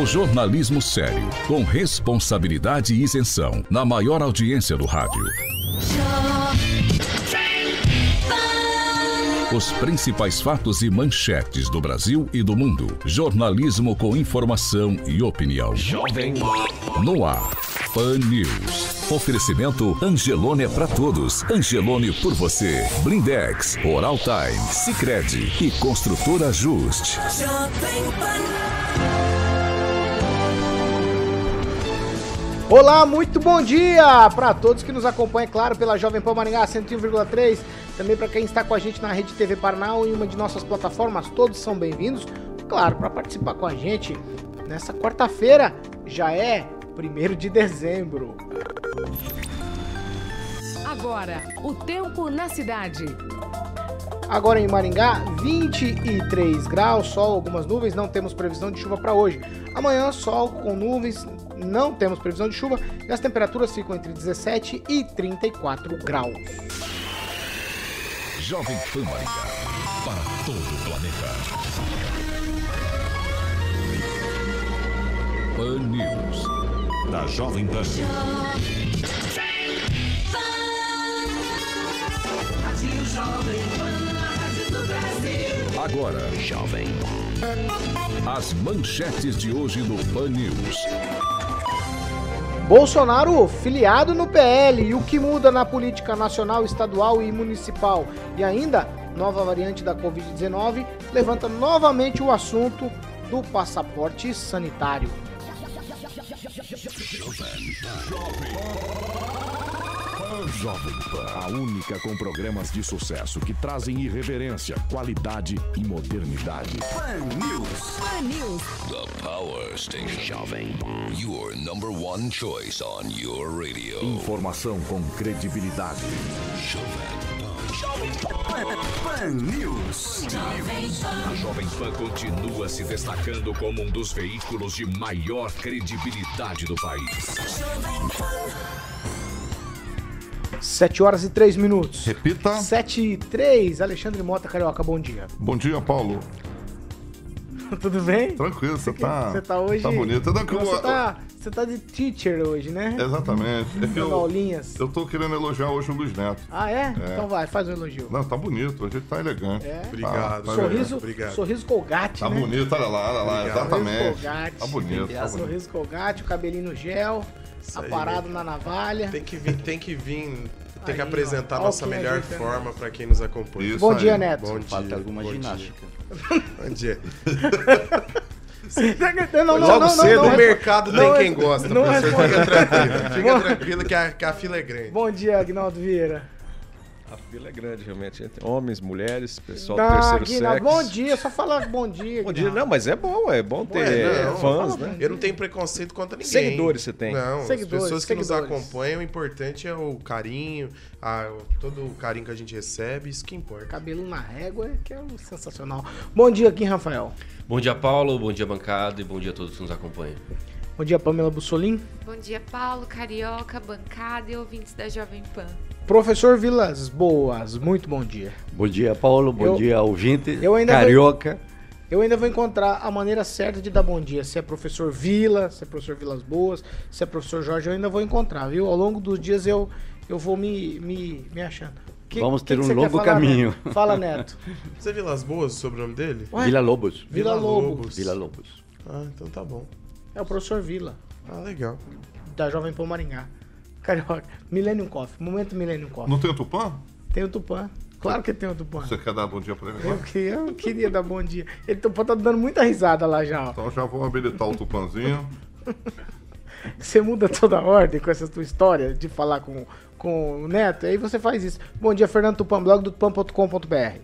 O jornalismo sério, com responsabilidade e isenção, na maior audiência do rádio. Os principais fatos e manchetes do Brasil e do mundo. Jornalismo com informação e opinião. Jovem No ar, Pan News. Oferecimento Angelone é pra todos. Angelone por você. Blindex, Oral Time, Sicredi e Construtora Just. Olá, muito bom dia para todos que nos acompanham, claro, pela Jovem Pan Maringá 101,3, também para quem está com a gente na Rede TV Paraná ou em uma de nossas plataformas, todos são bem-vindos. Claro, para participar com a gente nessa quarta-feira, já é 1 de dezembro. Agora, o tempo na cidade. Agora em Maringá, 23 graus, sol, algumas nuvens, não temos previsão de chuva para hoje. Amanhã, sol com nuvens, não temos previsão de chuva e as temperaturas ficam entre 17 e 34 graus. Jovem Pan Maringá. Para todo o planeta. Pan News. Da Jovem Pan. Agora, Jovem. As manchetes de hoje no Pan News. Bolsonaro filiado no PL e o que muda na política nacional, estadual e municipal. E ainda, nova variante da Covid-19 levanta novamente o assunto do passaporte sanitário. Jovem Pan. A única com programas de sucesso que trazem irreverência, qualidade e modernidade. Pan News. Pan News. The Power Station. Jovem Your number one choice on your radio. Informação com credibilidade. Pan News. A Jovem Pan continua se destacando como um dos veículos de maior credibilidade do país. 7 horas e 3 minutos. Repita. 7 e 3, Alexandre Mota Carioca, bom dia. Bom dia, Paulo. Tudo bem? Tranquilo, você tá. Você tá hoje. Tá bonito. Não, Você tá, você tá de teacher hoje, né? Exatamente. É que eu, aulinhas. eu tô querendo elogiar hoje o Luiz Neto. Ah, é? Então vai, faz um elogio. Não, tá bonito, a gente tá elegante. É. Obrigado. Tá, Sorriso, Obrigado. sorriso colgate, Tá né? bonito, olha lá, olha lá, Obrigado. exatamente. Sorriso colgate. Tá bonito, tá bonito. Sorriso colgate, o cabelinho no gel, Isso aí, aparado na navalha. Tem que vir, tem que vir, tem que Aí, apresentar a Ó nossa quem melhor ajeitando. forma para quem nos acompanha. Isso Bom aí. dia, Neto. Bom dia. Falta alguma bom ginástica. Dia. Bom dia. Não, não, Logo não, cedo não, o mercado não, tem quem gosta, não professor. Fica tranquilo. Fica tranquilo que a, que a fila é grande. Bom dia, Agnaldo Vieira. A fila é grande, realmente. Entre homens, mulheres, pessoal do terceiro Aguinaldo, sexo. bom dia, só fala bom dia. Bom dia. Não, mas é bom, é bom ter Ué, não, fãs, né? Eu não tenho preconceito contra ninguém. Seguidores você tem. Não, Seguidores, as pessoas que nos seguidores. acompanham, o importante é o carinho, a- todo o carinho que a gente recebe, isso que importa. Cabelo na régua, que é um sensacional. Bom dia, Kim Rafael. Bom dia, Paulo. Bom dia, bancada. E bom dia a todos que nos acompanham. Bom dia, Pamela Bussolim. Bom dia, Paulo, Carioca, bancada e ouvintes da Jovem Pan. Professor Vilas Boas, muito bom dia. Bom dia, Paulo. Bom Eu- dia, ouvinte. eu ainda Carioca. Eu ainda vou encontrar a maneira certa de dar bom dia. Se é professor Vila, se é professor Vilas Boas, se é professor Jorge, eu ainda vou encontrar, viu? Ao longo dos dias eu, eu vou me, me, me achando. Que- Vamos ter que um longo falar, caminho. Neto? Fala, Neto. Você viu Las Boas, o sobrenome dele? Ué? Vila Lobos. Vila Lobos. Vila Lobos. Ah, então tá bom. É o professor Vila, Ah, legal. da Jovem Pan Maringá. Carioca. Millennium Coffee. Momento Millennium Coffee. Não tem o Tupã? Tem o Tupã. Claro que tem o Tupã. Você quer dar bom dia pra ele Eu, agora? que- eu queria dar bom dia. Ele Tupã tá dando muita risada lá já. ó. Então já vou habilitar o Tupanzinho. Você muda toda a ordem com essa tua história de falar com, com o Neto, aí você faz isso. Bom dia, Fernando Tupan, blog do tupan.com.br.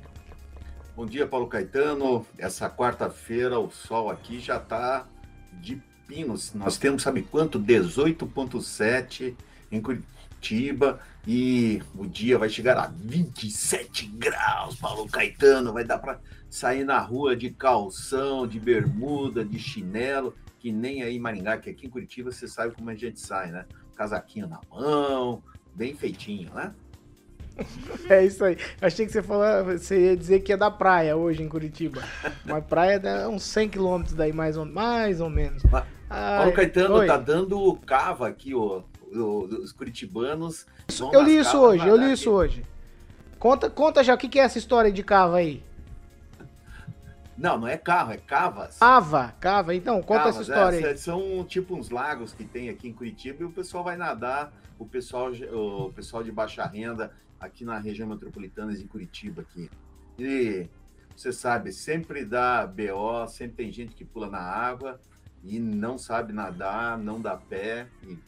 Bom dia, Paulo Caetano. Essa quarta-feira o sol aqui já tá de pinos. Nós temos, sabe quanto? 18,7 em Curitiba e o dia vai chegar a 27 graus, Paulo Caetano. Vai dar para sair na rua de calção, de bermuda, de chinelo, que nem aí Maringá, que aqui em Curitiba você sabe como a gente sai, né? Casaquinho na mão, bem feitinho, né? É isso aí. Achei que você, falou, você ia dizer que é da praia hoje em Curitiba. Mas praia é uns 100 quilômetros daí, mais ou, mais ou menos. Ai, Caetano oi. tá dando cava aqui, ó. o- Os curitibanos. Eu li isso cavas hoje, eu li isso hoje. Conta, conta já, o que, que é essa história de cava aí? Não, não é carro, é cavas. Cava, cava. Então, conta essa Cavas, história é, aí. São tipo uns lagos que tem aqui em Curitiba e o pessoal vai nadar, o pessoal, o pessoal de baixa renda aqui na região metropolitana de Curitiba aqui. E você sabe, sempre dá BO, sempre tem gente que pula na água e não sabe nadar, não dá pé. E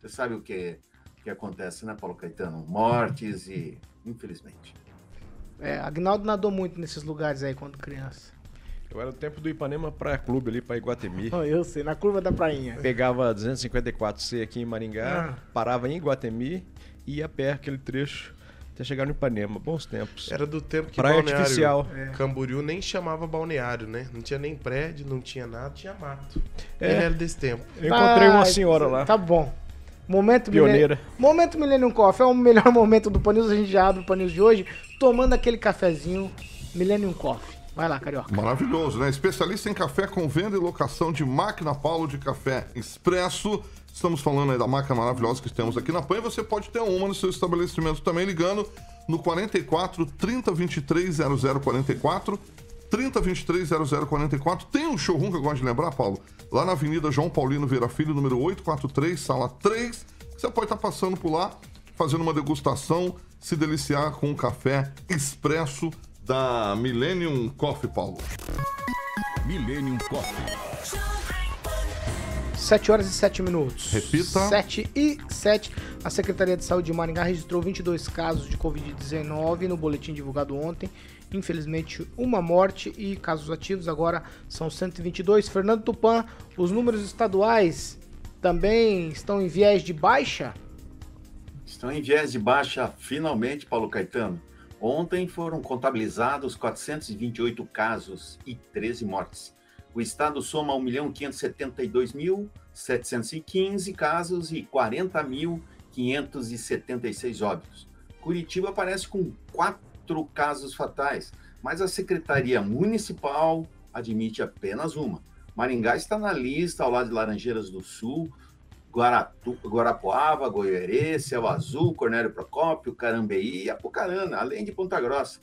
você sabe o que, que acontece, né, Paulo Caetano? Mortes e, infelizmente. É, Agnaldo nadou muito nesses lugares aí quando criança. Eu era o tempo do Ipanema Praia Clube ali pra Iguatemi. Oh, eu sei, na curva da prainha. Pegava 254C aqui em Maringá, Ah. parava em Iguatemi e ia a pé aquele trecho até chegar no Ipanema. Bons tempos. Era do tempo que Praia balneário artificial. Camboriú nem chamava balneário, né? Não tinha nem prédio, não tinha nada, tinha mato. É. Era desse tempo. Eu encontrei uma senhora lá. Tá bom. Momento Pioneira. Millen- Momento Millennium Coffee. É o melhor momento do Panils. A gente já abre o Panils de hoje tomando aquele cafezinho Millennium Coffee. Vai lá, carioca. Maravilhoso, né? Especialista em café com venda e locação de máquina Paulo de café expresso. Estamos falando aí da máquina maravilhosa que temos aqui na PAN você pode ter uma no seu estabelecimento também ligando no 44 30 23 0044 30 23 0044. Tem um showroom que eu gosto de lembrar, Paulo, lá na Avenida João Paulino Vera Filho, número 843, sala 3. Você pode estar passando por lá, fazendo uma degustação, se deliciar com um café expresso da Millennium Coffee, Paulo. Millennium Coffee. 7 horas e 7 minutos. Repita. 7 e 7. A Secretaria de Saúde de Maringá registrou 22 casos de Covid-19 no boletim divulgado ontem. Infelizmente, uma morte e casos ativos agora são 122. Fernando Tupan, os números estaduais também estão em viés de baixa? Estão em viés de baixa finalmente, Paulo Caetano. Ontem foram contabilizados 428 casos e 13 mortes. O estado soma 1.572.715 casos e 40.576 óbitos. Curitiba aparece com quatro casos fatais, mas a Secretaria Municipal admite apenas uma. Maringá está na lista ao lado de Laranjeiras do Sul, Guaratu, Guarapuava, Goiôerê, Céu Azul, Cornélio Procópio, Carambeí e Apucarana, além de Ponta Grossa.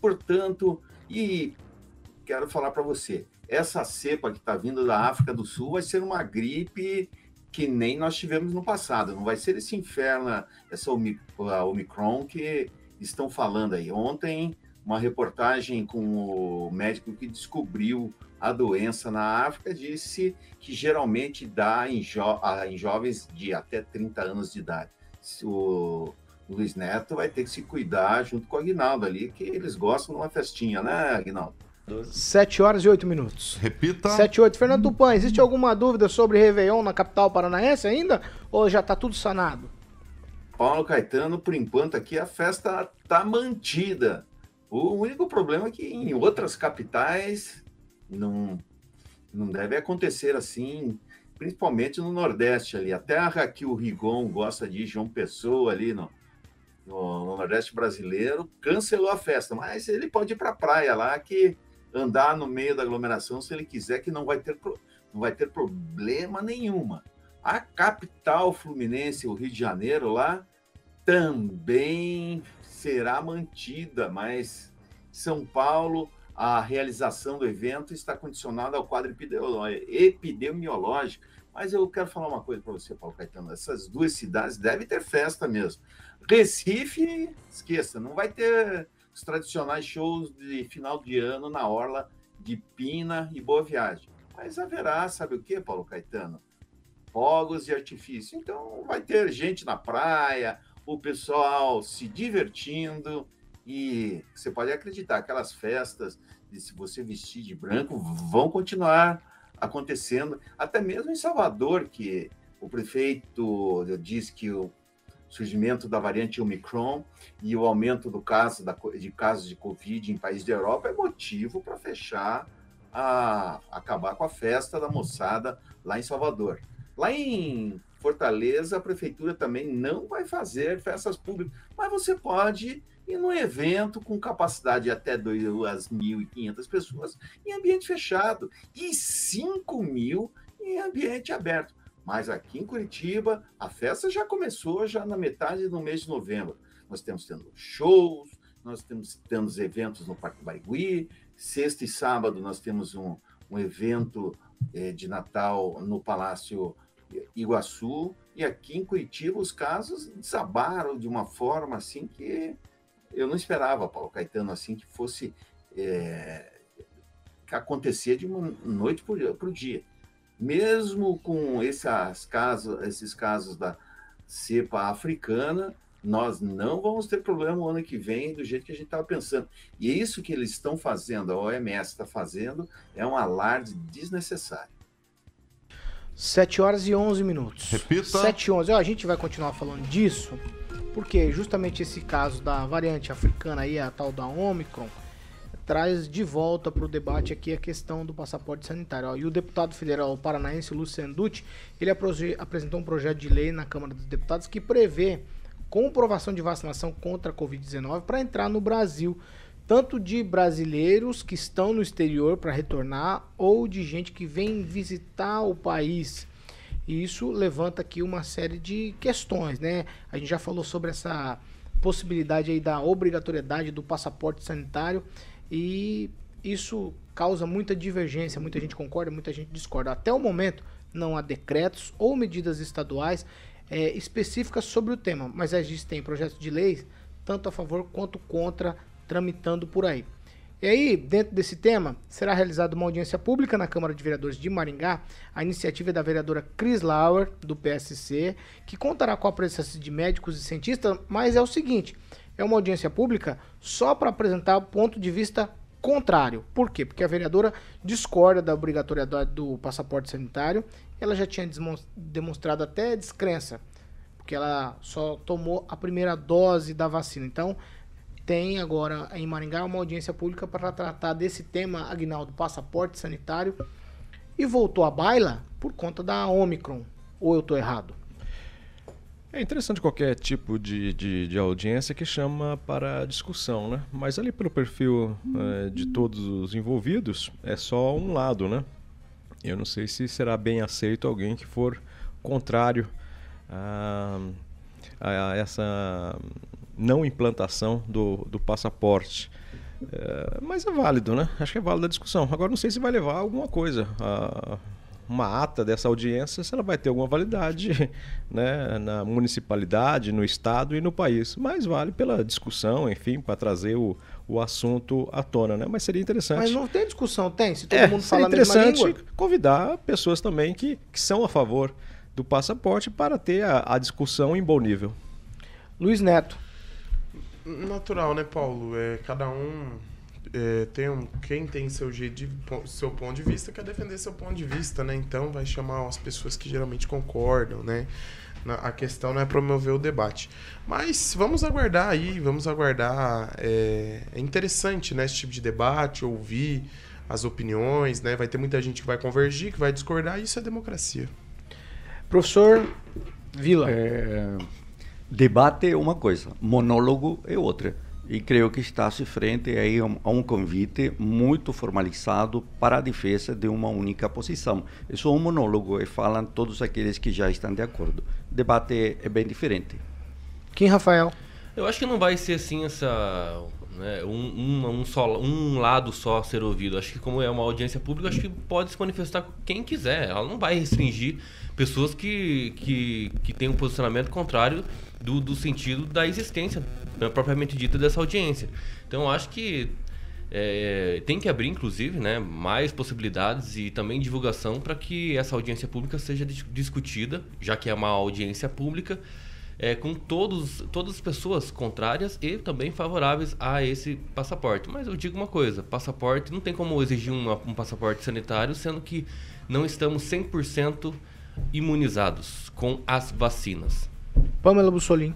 Portanto, e quero falar para você, essa cepa que está vindo da África do Sul vai ser uma gripe que nem nós tivemos no passado. Não vai ser esse inferno, essa Omicron que estão falando aí. Ontem, uma reportagem com o médico que descobriu a doença na África disse que geralmente dá em, jo em jovens de até 30 anos de idade. Se O Luiz Neto vai ter que se cuidar junto com o Aguinaldo ali, que eles gostam de uma festinha, né, Aguinaldo? 7 horas e 8 minutos. Repita. 7 e 8. Fernando Tupan, existe alguma dúvida sobre Réveillon na capital paranaense ainda? Ou já tá tudo sanado? Paulo Caetano, por enquanto aqui a festa tá mantida. O único problema é que em outras capitais não, não deve acontecer assim, principalmente no Nordeste ali. Até a Raquel Rigon gosta de João Pessoa ali no, no, no Nordeste brasileiro, cancelou a festa, mas ele pode ir para a praia lá que andar no meio da aglomeração se ele quiser que não vai ter, não vai ter problema nenhuma. A capital fluminense, o Rio de Janeiro, lá também será mantida, mas São Paulo, a realização do evento está condicionada ao quadro epidemiolo- epidemiológico. Mas eu quero falar uma coisa para você, Paulo Caetano. Essas duas cidades devem ter festa mesmo. Recife, esqueça, não vai ter os tradicionais shows de final de ano na orla de Pina e Boa Viagem. Mas haverá, sabe o que, Paulo Caetano? fogos de artifício. Então, vai ter gente na praia, o pessoal se divertindo e você pode acreditar, aquelas festas de se você vestir de branco vão continuar acontecendo, até mesmo em Salvador, que o prefeito diz que o surgimento da variante Omicron e o aumento do caso da, de casos de Covid em países da Europa é motivo para fechar, a, acabar com a festa da moçada lá em Salvador. Lá em Fortaleza, a prefeitura também não vai fazer festas públicas, mas você pode ir num evento com capacidade de até 2.500 pessoas em ambiente fechado e 5 mil em ambiente aberto. Mas aqui em Curitiba, a festa já começou já na metade do mês de novembro. Nós temos tendo shows, nós temos tendo eventos no Parque Barigui, sexta e sábado nós temos um, um evento eh, de Natal no Palácio Iguaçu, e aqui em Curitiba os casos desabaram de uma forma assim que eu não esperava, Paulo Caetano, assim, que fosse é, acontecer de uma noite para o dia. Mesmo com esses casos, esses casos da cepa africana, nós não vamos ter problema o ano que vem do jeito que a gente estava pensando. E é isso que eles estão fazendo, a OMS está fazendo, é um alarde desnecessário. 7 horas e 11 minutos. Repita. 7 e 11. Ó, a gente vai continuar falando disso, porque justamente esse caso da variante africana aí, a tal da Omicron, traz de volta para o debate aqui a questão do passaporte sanitário. E o deputado federal paranaense Luciano Dutti, ele apresentou um projeto de lei na Câmara dos Deputados que prevê comprovação de vacinação contra a Covid-19 para entrar no Brasil, tanto de brasileiros que estão no exterior para retornar ou de gente que vem visitar o país. E isso levanta aqui uma série de questões, né? A gente já falou sobre essa possibilidade aí da obrigatoriedade do passaporte sanitário e isso causa muita divergência, muita gente concorda, muita gente discorda. Até o momento não há decretos ou medidas estaduais é, específicas sobre o tema, mas existem projetos de leis tanto a favor quanto contra tramitando por aí. E aí, dentro desse tema, será realizada uma audiência pública na Câmara de Vereadores de Maringá. A iniciativa é da vereadora Chris Lauer, do PSC, que contará com a presença de médicos e cientistas, mas é o seguinte: é uma audiência pública só para apresentar o ponto de vista contrário. Por quê? Porque a vereadora discorda da obrigatoriedade do passaporte sanitário. Ela já tinha demonstrado até descrença, porque ela só tomou a primeira dose da vacina. Então, tem agora em Maringá uma audiência pública para tratar desse tema, Agnaldo, passaporte sanitário, e voltou à baila por conta da Omicron. Ou eu estou errado? É interessante qualquer tipo de, de, de, audiência que chama para discussão, né? Mas ali pelo perfil é, de todos os envolvidos, é só um lado, né? Eu não sei se será bem aceito alguém que for contrário a, a essa não implantação do, do passaporte. É, mas é válido, né? Acho que é válida a discussão. Agora não sei se vai levar a alguma coisa. A, uma ata dessa audiência, se ela vai ter alguma validade né, na municipalidade, no estado e no país. Mas vale pela discussão, enfim, para trazer o, o assunto à tona, né? Mas seria interessante. Mas não tem discussão, tem? Se todo é, mundo fala interessante convidar pessoas também que, que são a favor do passaporte para ter a, a discussão em bom nível. Luiz Neto. Natural, né, Paulo? É, cada um é, tem um, quem tem seu jeito de seu ponto de vista quer defender seu ponto de vista, né? Então vai chamar as pessoas que geralmente concordam, né? A questão não é promover o debate. Mas vamos aguardar aí, vamos aguardar. É, é interessante, né, esse tipo de debate, ouvir as opiniões, né? Vai ter muita gente que vai convergir, que vai discordar, isso é democracia. Professor Vila. É, debate é uma coisa, monólogo é outra. E creio que está-se frente aí a um convite muito formalizado para a defesa de uma única posição. É só um monólogo e falam todos aqueles que já estão de acordo. O debate é bem diferente. Quem, Rafael? Eu acho que não vai ser assim essa né, um, um, um, só, um lado só ser ouvido. Acho que como é uma audiência pública, acho que pode se manifestar quem quiser. Ela não vai restringir pessoas que, que, que têm um posicionamento contrário do, do sentido da existência né, propriamente dita dessa audiência. Então acho que É, tem que abrir, inclusive, né, mais possibilidades e também divulgação para que essa audiência pública seja dis- discutida, já que é uma audiência pública, é, com todos, todas as pessoas contrárias e também favoráveis a esse passaporte. Mas eu digo uma coisa: passaporte, não tem como exigir uma- um passaporte sanitário, sendo que não estamos 100% imunizados com as vacinas. Pamela Bussolini.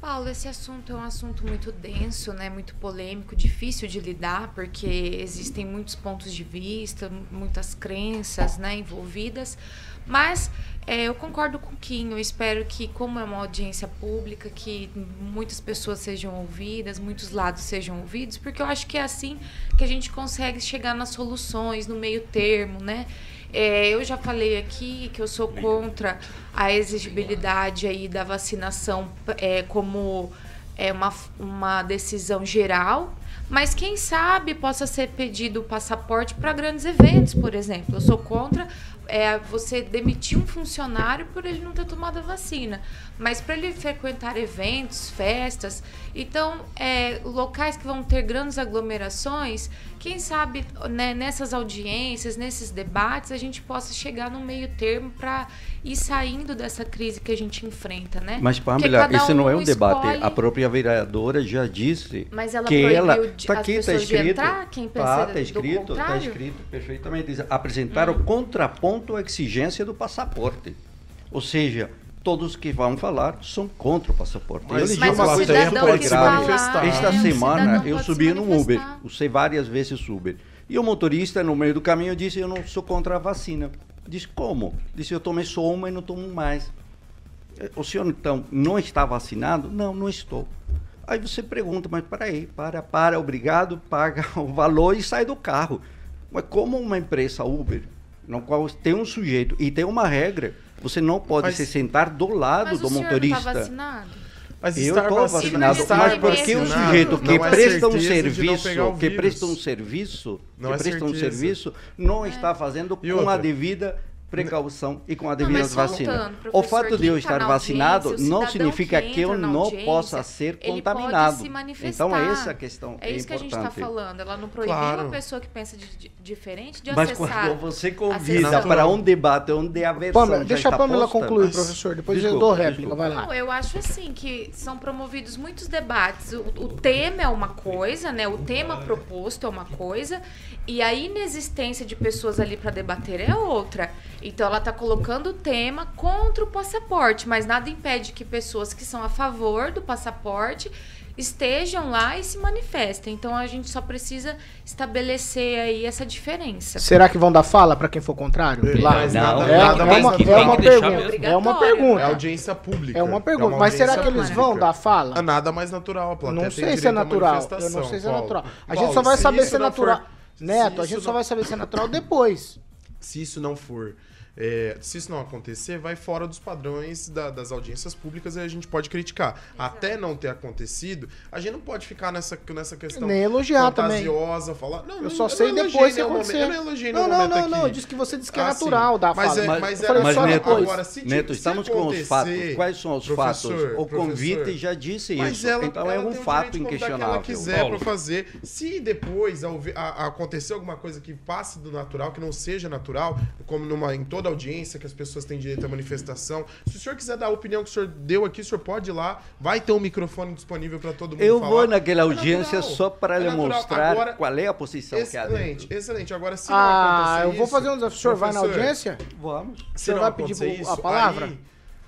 Paulo, esse assunto é um assunto muito denso, né? Muito polêmico, difícil de lidar, porque existem muitos pontos de vista, muitas crenças, né, envolvidas. Mas é, eu concordo com o. Eu espero que, como é uma audiência pública, que muitas pessoas sejam ouvidas, muitos lados sejam ouvidos, porque eu acho que é assim que a gente consegue chegar nas soluções, no meio termo, né? É, eu já falei aqui que eu sou contra a exigibilidade aí da vacinação é, como é, uma, uma decisão geral, mas quem sabe possa ser pedido o passaporte para grandes eventos, por exemplo. Eu sou contra é, você demitir um funcionário por ele não ter tomado a vacina, mas para ele frequentar eventos, festas, então é, locais que vão ter grandes aglomerações, quem sabe né, nessas audiências, nesses debates, a gente possa chegar num meio termo para ir saindo dessa crise que a gente enfrenta, né? Mas, Pamela, cada esse não é um escolhe- debate. A própria vereadora já disse Mas ela que ela tá as aqui, tá de escrito, entrar? Quem pensa tá, tá escrito, tá? Hum. escrito perfeitamente. Diz, Apresentar o contraponto à exigência do passaporte. Ou seja, todos que vão falar são contra o passaporte. Mas- eu lhe mas uma cidadão que grave. falar, Esta semana eu pode subi se no Uber, manifestar. usei várias vezes Uber. E o motorista, no meio do caminho, disse: Eu não sou contra a vacina. Disse: Como? Disse: Eu tomei só uma e não tomo mais. Eh, O senhor, então, não está vacinado? Não, não estou. Aí você pergunta: Mas peraí, para, para, obrigado, paga o valor e sai do carro. Mas como uma empresa Uber, no qual tem um sujeito e tem uma regra, você não pode Mas- se sentar do lado Mas do o motorista. não tá vacinado? Mas eu estou vacinado- vacinado, mas porque o sujeito que é presta um serviço, que vírus. presta um serviço, Não que é presta um serviço, não está fazendo E com a devida precaução e com a Não, devida mas vacina. voltando, o fato de eu tá estar na vacinado audiência, não significa que que eu não possa ser ele pode contaminado. se manifestar. Então é essa a questão. É isso que a gente está importante. falando. Ela não proibiu Claro. a pessoa que pensa de- de- diferente de Mas acessar. quando você convida para um debate onde a versão Pamela, já deixa a Pamela posta, concluir, mas- professor. Depois eu Desculpa, dou réplica, desculpa. vai lá. Não, eu acho assim que são promovidos muitos debates. O, o tema é uma coisa, né? O tema proposto é uma coisa e a inexistência de pessoas ali para debater é outra. Então ela está colocando o tema contra o passaporte, mas nada impede que pessoas que são a favor do passaporte estejam lá e se manifestem. Então a gente só precisa estabelecer aí essa diferença. Será que vão dar fala pra quem for contrário? É, Lá? mas é, nada- é nada mais uma, é uma pergunta. É uma pergunta. É audiência pública. É uma pergunta. uma Mas será que eles pública. vão dar fala? É nada mais natural. A plateia Não sei se é natural. Eu não sei se é Paulo. natural. A Paulo, gente só vai se saber se é não natural. for- Neto, a gente só não- vai saber se é natural depois. Se isso não for. É, se isso não acontecer, vai fora dos padrões da- das audiências públicas e a gente pode criticar. Até não ter acontecido, a gente não pode ficar nessa, nessa questão Nem elogiar também. fantasiosa, falar. Não, Eu não- só não sei depois que momento- Eu não elogiei Não, nenhum não, momento não, aqui. não. Disse que você disse que é Ah, natural sim. dar Mas fala. é- Mas mas eu é- falei Mas, só Neto, depois. Agora, se Neto, se estamos com os fatos. Quais são os fatos? O professor, convite já disse Mas isso. ela, então é ela um tem o fato inquestionável. ela quiser Paulo. para fazer. Se depois a- a acontecer alguma coisa que passe do natural, que não seja natural, como numa, em toda audiência que as pessoas têm direito à manifestação, se o senhor quiser dar a opinião que o senhor deu aqui, o senhor pode ir lá. Vai ter um microfone disponível para todo mundo Eu falar. vou naquela É audiência natural. só para É mostrar Agora, qual é a posição que há Excelente, dentro. excelente. Agora, se não Ah, acontecer eu vou fazer um desafio. O senhor vai na audiência? Vamos. O Se senhor não vai pedir isso, a palavra? Aí,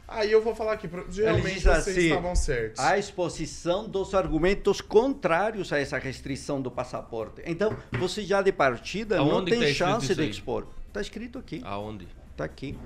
aí eu vou falar aqui. Geralmente diz vocês assim, estavam certos. a exposição dos argumentos contrários a essa restrição do passaporte. Então, você já de partida não Aonde que tem tá chance de expor. Está escrito aqui. Aonde? Está aqui.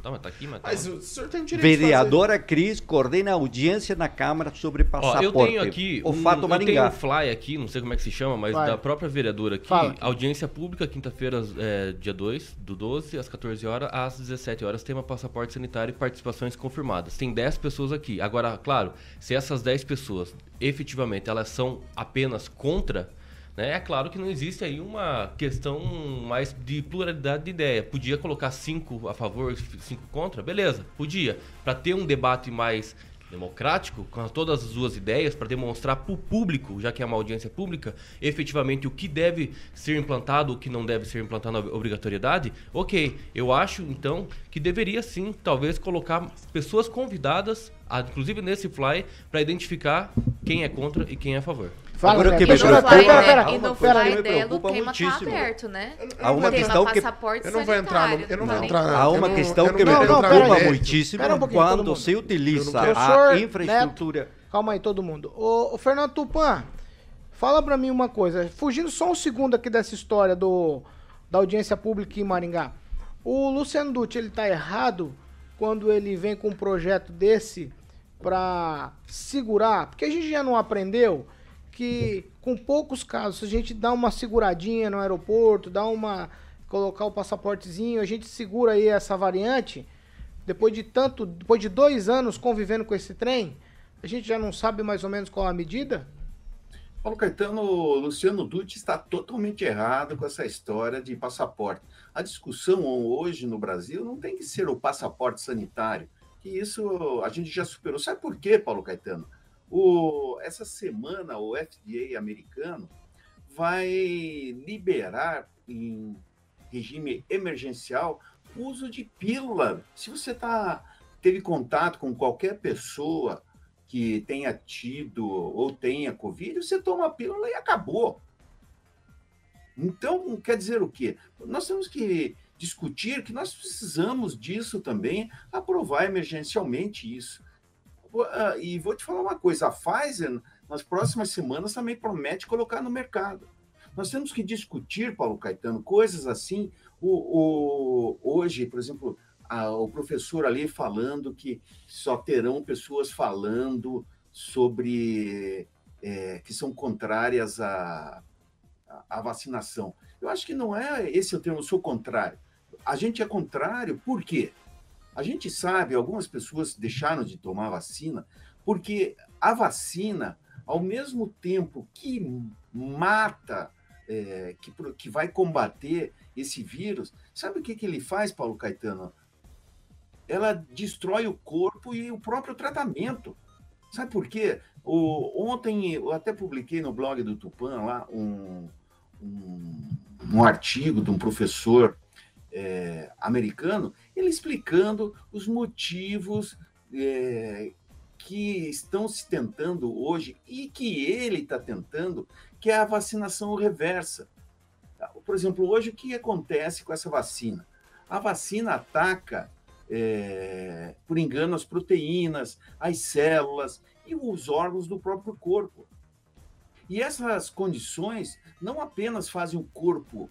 Tá, mas tá aqui, mas tá Mas o senhor tem o direito de fazer. Vereadora Cris coordena audiência na Câmara sobre Ó, passaporte. eu tenho aqui o um, fato eu Maringá. tenho um fly aqui, não sei como é que se chama, mas Vai. da própria vereadora aqui. Fala. Audiência pública, quinta-feira, é, dia 2 do 12, às 14 horas, às 17 horas, tema passaporte sanitário e participações confirmadas. Tem 10 pessoas aqui. Agora, claro, se essas 10 pessoas, efetivamente, elas são apenas contra, é claro que não existe aí uma questão mais de pluralidade de ideia. Podia colocar cinco a favor, cinco contra? Beleza, podia. Para ter um debate mais democrático, com todas as suas ideias, para demonstrar para o público, já que é uma audiência pública, efetivamente o que deve ser implantado, o que não deve ser implantado na obrigatoriedade, ok. Eu acho, então, que deveria sim, talvez, colocar pessoas convidadas, inclusive nesse fly, para identificar quem é contra e quem é a favor. Fala, Agora o que me preocupa- pera, pera, E no fly dela, o tema tá aberto, né? Há uma questão que- passaporte Eu não vou entrar no- eu não vou entrar na- Há uma não- questão que me preocupa muitíssimo um quando se utiliza a infraestrutura. Neto, calma aí, todo mundo. Ô, ô, Fernando Tupan, fala pra mim uma coisa. Fugindo só um segundo aqui dessa história do, da audiência pública em Maringá. O Luciano Dutti, ele tá errado quando ele vem com um projeto desse pra segurar? Porque a gente já não aprendeu que com poucos casos, se a gente dá uma seguradinha no aeroporto, dá uma... colocar o passaportezinho, a gente segura aí essa variante depois de tanto, depois de dois anos convivendo com esse trem, a gente já não sabe mais ou menos qual a medida? Paulo Caetano, Luciano Dutti está totalmente errado com essa história de passaporte. A discussão hoje no Brasil não tem que ser o passaporte sanitário, que isso a gente já superou. Sabe por quê, Paulo Caetano? O, essa semana o FDA americano vai liberar em regime emergencial o uso de pílula. Se você tá, teve contato com qualquer pessoa que tenha tido ou tenha Covid, você toma a pílula e acabou. Então, quer dizer o quê? Nós temos que discutir que nós precisamos disso também, aprovar emergencialmente isso. Ah, E vou te falar uma coisa: a Pfizer, nas próximas semanas, também promete colocar no mercado. Nós temos que discutir, Paulo Caetano, coisas assim. O, o- hoje, por exemplo, a- o professor ali falando que só terão pessoas falando sobre é, que são contrárias à- à vacinação. Eu acho que não é esse o termo, eu sou contrário. A gente é contrário, por quê? A gente sabe, algumas pessoas deixaram de tomar vacina porque a vacina, ao mesmo tempo que mata, é, que, que vai combater esse vírus, sabe o que, que ele faz, Paulo Caetano? Ela destrói o corpo e o próprio tratamento. Sabe por quê? O, ontem eu até publiquei no blog do Tupan lá um, um, um artigo de um professor é, americano, ele explicando os motivos é, que estão se tentando hoje e que ele está tentando, que é a vacinação reversa. Por exemplo, hoje o que acontece com essa vacina? A vacina ataca, é, por engano, as proteínas, as células e os órgãos do próprio corpo. E essas condições não apenas fazem o corpo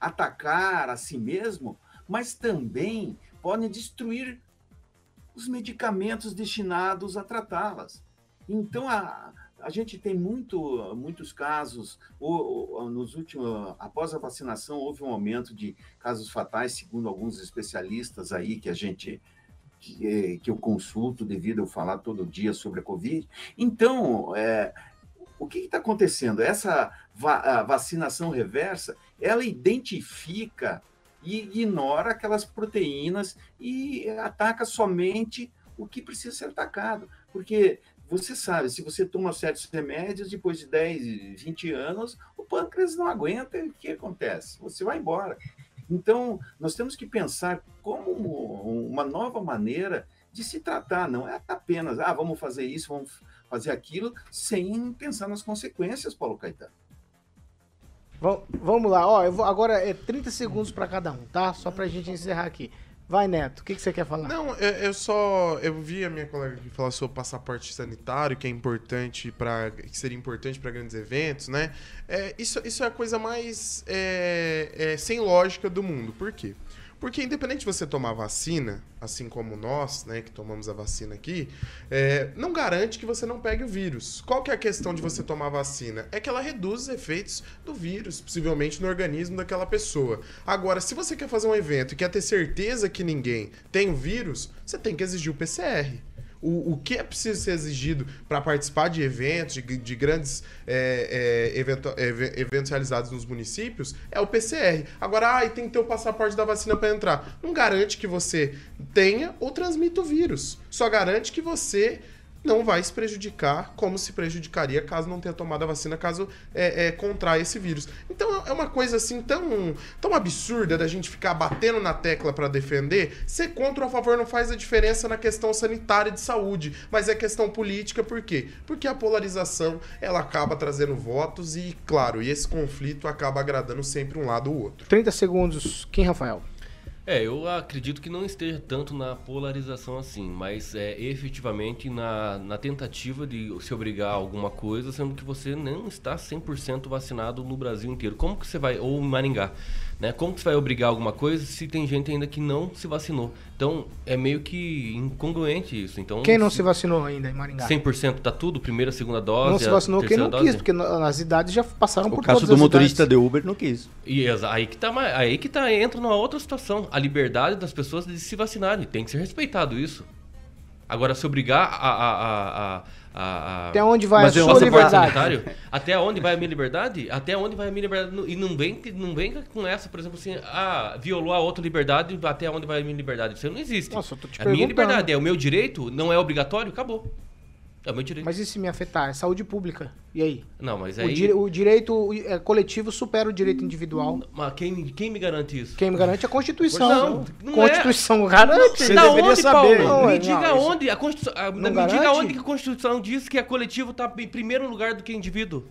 atacar a si mesmo, mas também podem destruir os medicamentos destinados a tratá-las. Então, a, a gente tem muito, muitos casos, ou, ou, nos últimos, após a vacinação, houve um aumento de casos fatais, segundo alguns especialistas aí que a gente que, que eu consulto devido a eu falar todo dia sobre a Covid. Então, é, o que está acontecendo? Essa va vacinação reversa, ela identifica e ignora aquelas proteínas e ataca somente o que precisa ser atacado. Porque você sabe, se você toma certos remédios, depois de 10, 20 anos, o pâncreas não aguenta e o que acontece? Você vai embora. Então, nós temos que pensar como uma nova maneira de se tratar, não é apenas, ah, vamos fazer isso, vamos fazer aquilo, sem pensar nas consequências, Paulo Caetano. Vamos lá, ó, vou, agora é 30 segundos para cada um, tá? Só pra gente encerrar aqui. Vai, Neto, o que, que você quer falar? Não, eu, eu só. Eu vi a minha colega aqui falar sobre passaporte sanitário, que é importante para. que seria importante para grandes eventos, né? É, isso, isso é a coisa mais é, é, sem lógica do mundo. Por quê? Porque independente de você tomar vacina, assim como nós, né, que tomamos a vacina aqui, é, não garante que você não pegue o vírus. Qual que é a questão de você tomar vacina? É que ela reduz os efeitos do vírus, possivelmente no organismo daquela pessoa. Agora, se você quer fazer um evento e quer ter certeza que ninguém tem o vírus, você tem que exigir o PCR. O, o que é preciso ser exigido para participar de eventos, de, de grandes é, é, evento- eve- eventos realizados nos municípios, é o PCR. Agora, ai, tem que ter o passaporte da vacina para entrar. Não garante que você tenha ou transmita o vírus. Só garante que você não vai se prejudicar como se prejudicaria caso não tenha tomado a vacina, caso é, é, esse vírus. Então é uma coisa assim tão, tão absurda da gente ficar batendo na tecla para defender. Ser contra ou a favor não faz a diferença na questão sanitária de saúde, mas é questão política, por quê? Porque a polarização ela acaba trazendo votos e, claro, e esse conflito acaba agradando sempre um lado ou outro. 30 segundos, Kim Rafael. É, eu acredito que não esteja tanto na polarização assim, mas é efetivamente na, na tentativa de se obrigar a alguma coisa, sendo que você não está 100% vacinado no Brasil inteiro. Como que você vai, ou em Maringá, né? Como que você vai obrigar alguma coisa se tem gente ainda que não se vacinou? Então, é meio que incongruente isso. Então, Quem não se vacinou ainda em Maringá? 100% tá tudo, primeira, segunda dose, Não se a vacinou quem não dose? quis, porque na- as idades já passaram O por caso todas do as motorista idades. de Uber não quis. E aí que tá, aí que tá, entra numa outra situação. A liberdade das pessoas de se vacinarem. Tem que ser respeitado isso. Agora, se obrigar a. a, a, a, Até onde vai a sua liberdade? até onde vai a minha liberdade? Até onde vai a minha liberdade? E não vem, não vem com essa, por exemplo, assim, ah, violou a outra liberdade, até onde vai a minha liberdade? Isso não existe. Nossa, eu tô te a minha liberdade é o meu direito, não é obrigatório, acabou. É o meu direito. Mas e se me afetar? É saúde pública. E aí? Não, mas O, aí. dire- o direito é, coletivo supera o direito individual. Mas quem, quem me garante isso? Quem me garante é a Constituição. Não, não Constituição garante. Você da onde, Paulo? Não, me é, diga não, isso- onde a Constituição, ah, Não me garante? diga onde que a Constituição diz que a coletivo está em primeiro lugar do que indivíduo.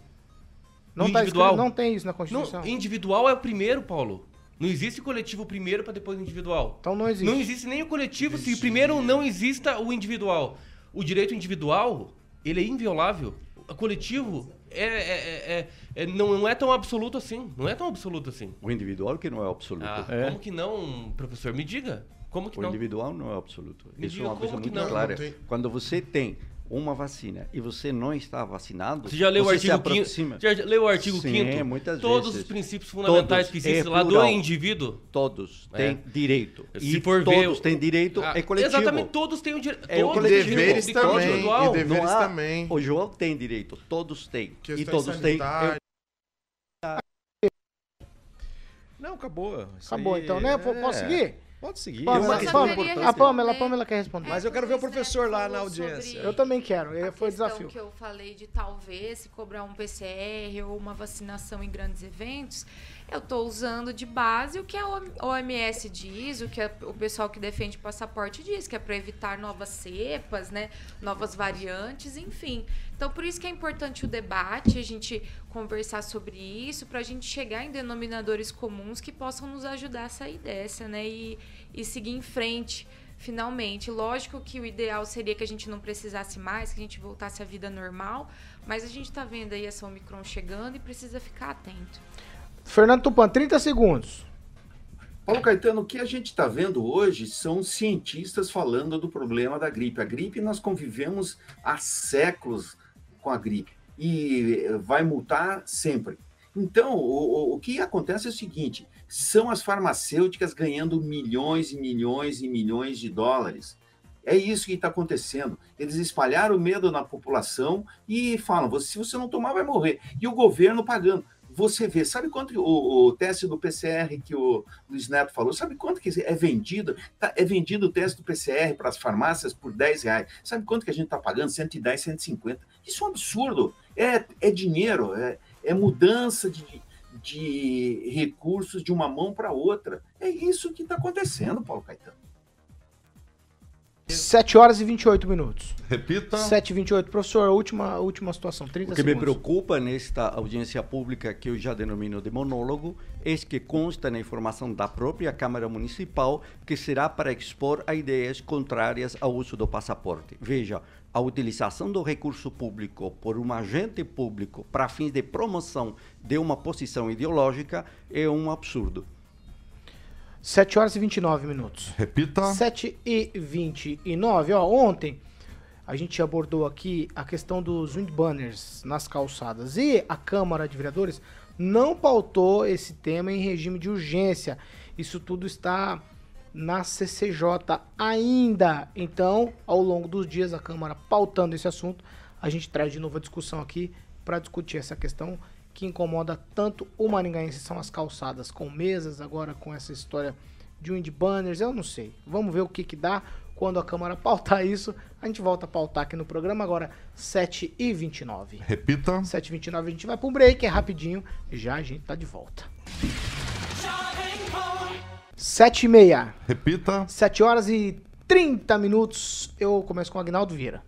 Não, tá individual. escrito- não tem isso na Constituição. Não, individual é o primeiro, Paulo. Não existe coletivo primeiro para depois o individual. Então não existe. Não existe nem o coletivo se primeiro não exista o individual. O direito individual, ele é inviolável. O coletivo é, é- é- é- é- não, não é tão absoluto assim. Não é tão absoluto assim. O individual que não é absoluto. Ah, É. Como que não, professor? Me diga. Como que O não? individual não é absoluto. Me Isso é diga uma coisa muito não? clara. Não tem- Quando você tem uma vacina e você não está vacinado, Você já leu o você se artigo 5 aproxima. Já leu o artigo Sim, 5 muitas Todos vezes. os princípios fundamentais Todos. que existem É lá do indivíduo. Todos É. têm direito. Se e for todos ver- têm direito, Ah, é coletivo. Exatamente, todos têm o direito. É o todos coletivo. têm o direito de também, individual. e deveres Não há- também. O João tem direito, todos têm. e Questões todos têm. Não, acabou. Isso Acabou aí então, né? Pô, Posso é- seguir? Pode seguir. Pamela, É questão Pamela, a Pamela, a Pamela quer responder. Mas eu quero ver o professor lá na audiência. Eu também quero, A foi o questão desafio. que eu falei de talvez se cobrar um PCR ou uma vacinação em grandes eventos, eu estou usando de base o que a OMS diz, o que a- o pessoal que defende passaporte diz, que é para evitar novas cepas, né, novas variantes, enfim. Então, por isso que é importante o debate, a gente conversar sobre isso, para a gente chegar em denominadores comuns que possam nos ajudar a sair dessa, né, e, e seguir em frente finalmente. Lógico que o ideal seria que a gente não precisasse mais, que a gente voltasse à vida normal, mas a gente está vendo aí essa Omicron chegando e precisa ficar atento. Fernando Tupan, 30 segundos. Paulo Caetano, o que a gente está vendo hoje são cientistas falando do problema da gripe. A gripe nós convivemos há séculos com a gripe e vai multar sempre. Então, o, o- que acontece é o seguinte: são as farmacêuticas ganhando milhões e milhões e milhões de dólares. É isso que está acontecendo. Eles espalharam o medo na população e falam: "Você- se você não tomar, vai morrer. E o governo pagando. Você vê, sabe quanto o, o teste do PCR que o Luiz Neto falou? Sabe quanto que é vendido? Tá- é vendido o teste do PCR para as farmácias por 10 reais. Sabe quanto que a gente está pagando? 110, 150. Isso é um absurdo. É, é dinheiro, é, é mudança de, de recursos de uma mão para outra. É isso que está acontecendo, Paulo Caetano. 7 horas e 28 minutos. Repita. 7 e 28. Professor, a última, a última situação, 30 O que me segundos. preocupa nesta audiência pública, que eu já denomino de monólogo, é que consta na informação da própria Câmara Municipal que será para expor a ideias contrárias ao uso do passaporte. Veja, a utilização do recurso público por um agente público para fins de promoção de uma posição ideológica é um absurdo. 7 horas e 29 minutos. Repita. 7 e 29. Ó, ontem a gente abordou aqui a questão dos windbanners nas calçadas e a Câmara de Vereadores não pautou esse tema em regime de urgência. Isso tudo está na CCJ ainda. Então, ao longo dos dias, a Câmara pautando esse assunto, a gente traz de novo a discussão aqui para discutir essa questão que incomoda tanto o maringaense, são as calçadas com mesas, agora com essa história de wind banners, eu não sei. Vamos ver o que que dá quando a Câmara pautar isso. A gente volta a pautar aqui no programa agora, 7h29. Repita. 7h29 a gente vai para um break, é rapidinho, já a gente tá de volta. 7h30. Repita. 7 horas e 30 minutos. Eu começo com o Agnaldo Vieira.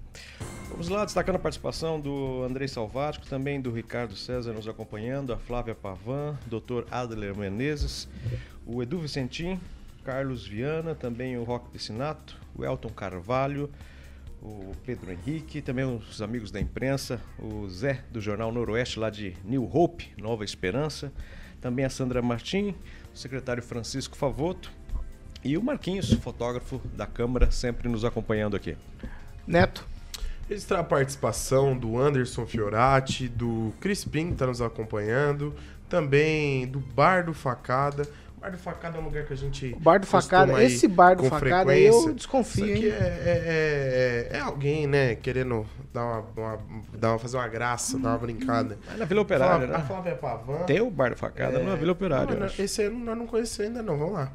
Vamos lá, destacando a participação do Andrei Salvático, também do Ricardo César nos acompanhando, a Flávia Pavan, Dr. Adler Menezes, o Edu Vicentim, Carlos Viana, também o Roque Piscinato, o Elton Carvalho, o Pedro Henrique, também os amigos da imprensa, o Zé do Jornal Noroeste lá de New Hope, Nova Esperança, também a Sandra Martim, o secretário Francisco Favoto e o Marquinhos, fotógrafo da Câmara, sempre nos acompanhando aqui. Neto. Registrar a participação do Anderson Fiorati, do Crispim, que está nos acompanhando, também do Bar do Facada. O Bar do Facada é um lugar que a gente. O Bar do Facada, esse Bar do Facada aí eu desconfio, Isso aqui hein? é, é- é- é alguém, né, querendo dar uma, uma- dar uma- fazer uma graça, dar uma brincada. É na Vila Operária, Flávia- né? A Flávia Pavan. Tem o Bar do Facada na Vila Operária, eu Não, acho. esse aí nós não conhecemos ainda, não. Vamos lá.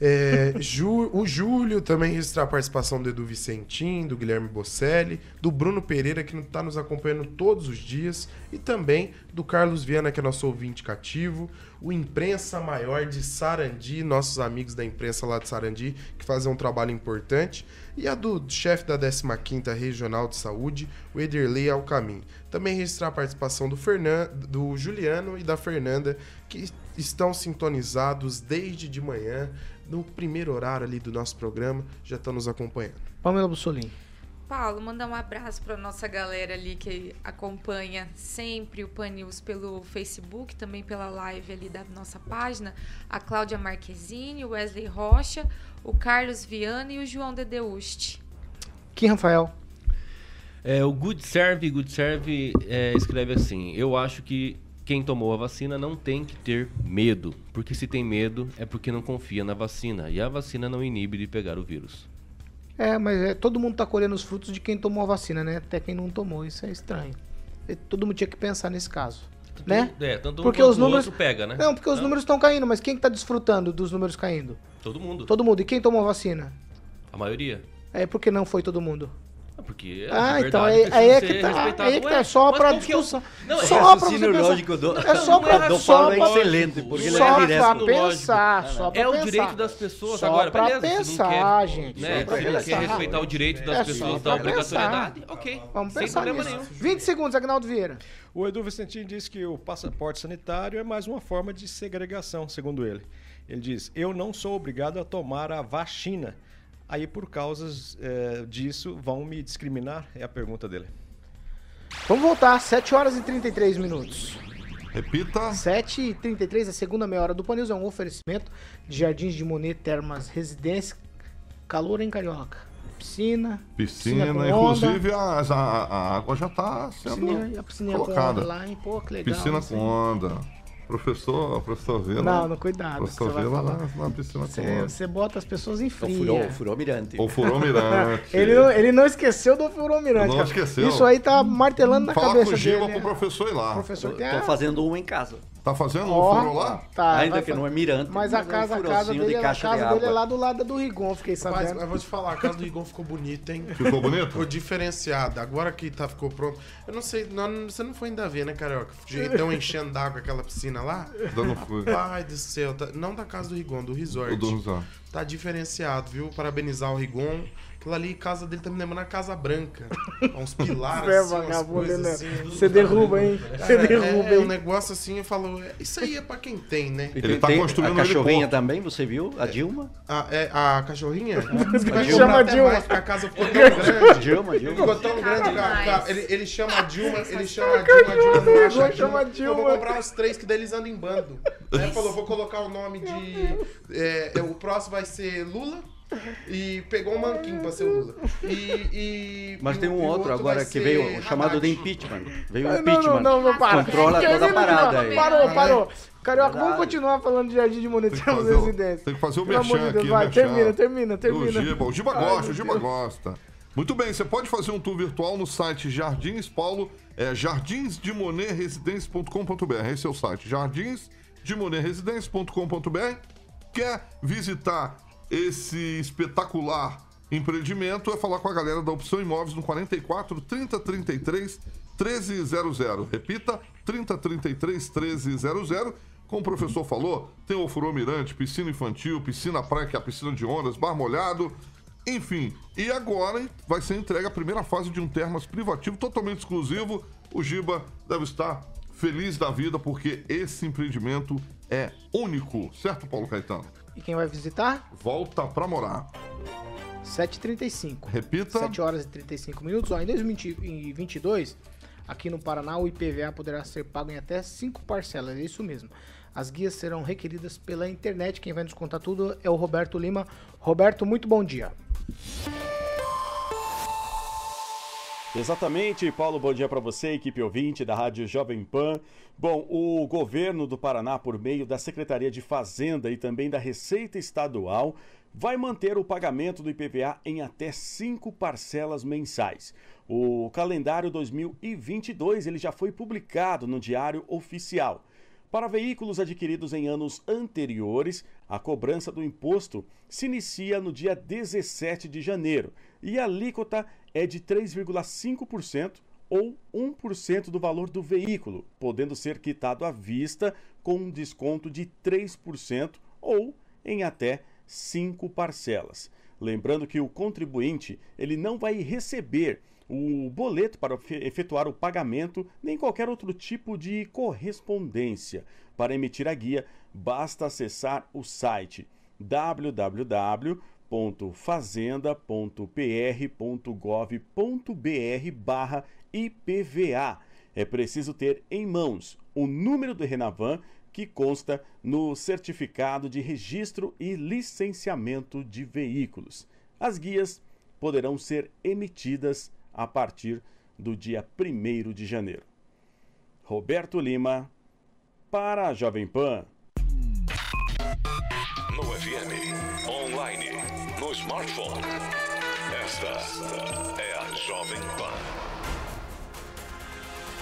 É, Ju- o Júlio também registrar a participação do Edu Vicentim, do Guilherme Bocelli, do Bruno Pereira, que está nos acompanhando todos os dias, e também do Carlos Viana, que é nosso ouvinte cativo, o Imprensa Maior de Sarandi, nossos amigos da imprensa lá de Sarandi, que fazem um trabalho importante, e a do chefe da 15ª Regional de Saúde, o Ederley Alcamin. Também registrar a participação do, Fernan, do Juliano e da Fernanda, que estão sintonizados desde de manhã, no primeiro horário ali do nosso programa, já estão nos acompanhando. Pamela Bussolini. Paulo, mandar um abraço para nossa galera ali que acompanha sempre o Pan News pelo Facebook, também pela live ali da nossa página. A Cláudia Marquezine, o Wesley Rocha, o Carlos Viana e o João Dedeuste. Kim Rafael. É, o Good Serve, Good Serve é, escreve assim: Eu acho que quem tomou a vacina não tem que ter medo, porque se tem medo é porque não confia na vacina e a vacina não inibe de pegar o vírus. É, mas é, todo mundo tá colhendo os frutos de quem tomou a vacina, né? Até quem não tomou, isso é estranho. E Todo mundo tinha que pensar nesse caso, né? É, tanto um porque quanto os o números pega, né? Não, porque os números estão caindo, mas quem que tá desfrutando dos números caindo? Todo mundo. Todo mundo. E quem tomou a vacina? A maioria. É porque não foi todo mundo. É Porque Ah, a então aí, aí é que tá, aí é que tá só pra é o- discussão. Não, é só pra você pensar. lógico do- É só pra, do só Paulo é pra- excelente, porque ele só é pra direto. pensar, só pra É o pensar. direito das pessoas Só agora, pra beleza? pensar, quer, gente. Né? só Se pra não pensar. quer respeitar o direito das É pessoas só da pra obrigatoriedade, pensar. ok. Vamos sem pensar problema nisso. nenhum. 20 segundos, Agnaldo Vieira. O Edu Vicentim diz que o passaporte sanitário é mais uma forma de segregação, segundo ele. Ele diz: Eu não sou obrigado a tomar a vacina. Aí, por causas eh, disso, vão me discriminar? É a pergunta dele. Vamos voltar, 7 horas e 33 minutos. Repita. 7 e 33 a segunda meia hora do Panils é um oferecimento de Jardins de Monet, Termas, Residência, calor em Carioca. Piscina, Piscina, com onda. inclusive as- a, a água já está sendo Piscininha, a colocada. lá, hein? Pô, que legal. Piscina com onda. Professor, professor Vila. Não, não, cuidado. Professor Vila falar. na, na piscina Você, você bota as pessoas em fria. furou- furou mirante. O furou mirante. ele, não, ele não esqueceu do furou mirante. Não cara. esqueceu. Isso aí tá martelando na Fala cabeça com o Giba dele. pro né? professor ir lá. O professor tem Tô a- fazendo um em casa. Tá fazendo Ó, um furo lá? Tá, Ainda que não é mirante. Mas a é um casa, casa dele, de a casa de dele é água. lá do lado do Rigon, fiquei sabendo. mas vou te falar, a casa do Igor ficou bonita, hein? Ficou bonito? Ficou diferenciada. Agora que tá, ficou pronto. Eu não sei, não- você não foi ainda ver, né, Carioca? Jeitão enchendo d'água aquela piscina lá. Ainda não fui. Pai do céu. tá- não da casa do Rigon, do resort. O do resort. Tá diferenciado, viu? Parabenizar o Rigon. Aquilo ali, casa dele tá me lembrando a Casa Branca. Uns pilares, Você é assim, umas coisas né? assim. Você derruba, hein? Você Cara, derruba, é, hein? um negócio assim, eu falo, é, isso aí é pra quem tem, né? E tem- tem a cachorrinha também, você viu? A Dilma? A, é, a cachorrinha? Dilma. Chama até Dilma. mais, porque a casa ficou tão grande. Dilma, Dilma. Ficou tão grande. que a- mais. que a- ele, ele chama a Dilma, ele chama a Dilma, a Dilma não acha a chama a Dilma. Eu vou comprar uns três que daí eles andam em bando. Aí ele falou, vou colocar o nome de... é, é, o próximo vai ser Lula. E pegou um manquinho pra ser o Lula. E, e- Mas tem um e outro vai agora que veio, o chamado de impeachment. Veio o Não, impeachment. não, não, não, para. Controla toda a Não, parada aí. Parou, parou. Carioca, vamos Verdade. continuar falando de Jardim de Monet, Tem que temos fazer o- residência. Tem que fazer o Pelo merchan de Deus, aqui. vai, termina, termina, termina. O Giba, o Giba Ai, gosta, o Giba Deus. gosta. Muito bem, você pode fazer um tour virtual no site Jardins Paulo, é jardinsdemonerresidência.com.br. Esse é o site, jardinsdemonerresidência.com.br. Quer visitar esse espetacular empreendimento? É falar com a galera da Opção Imóveis no 44 30 33 1300. Repita, 30 33 1300. Como o professor falou, tem ofurô mirante, piscina infantil, piscina praia, que é a piscina de ondas, bar molhado, enfim. E agora vai ser entregue a primeira fase de um termas privativo totalmente exclusivo. O Giba deve estar feliz da vida porque esse empreendimento é único, certo, Paulo Caetano? E quem vai visitar? Volta pra morar. 7h35. Repita. 7 horas e 35 minutos. Ó, em 2022, aqui no Paraná, o IPVA poderá ser pago em até 5 parcelas. É isso mesmo. As guias serão requeridas pela internet. Quem vai nos contar tudo é o Roberto Lima. Roberto, muito bom dia. Exatamente, Paulo, bom dia para você, equipe ouvinte da Rádio Jovem Pan. Bom, o governo do Paraná, por meio da Secretaria de Fazenda e também da Receita Estadual, vai manter o pagamento do IPVA em até cinco parcelas mensais. O calendário 2022 ele já foi publicado no Diário Oficial. Para veículos adquiridos em anos anteriores, a cobrança do imposto se inicia no dia 17 de janeiro e a alíquota é de 3,5% ou 1% do valor do veículo, podendo ser quitado à vista com um desconto de 3% ou em até 5 parcelas. Lembrando que o contribuinte ele não vai receber o boleto para efe- efetuar o pagamento nem qualquer outro tipo de correspondência. Para emitir a guia, basta acessar o site www.fazenda.pr.gov.br barra IPVA. É preciso ter em mãos o número do Renavan que consta no certificado de registro e licenciamento de veículos. As guias poderão ser emitidas a partir do dia 1 de janeiro. Roberto Lima, para a Jovem Pan. Smartphone. Esta é a Jovem Pan.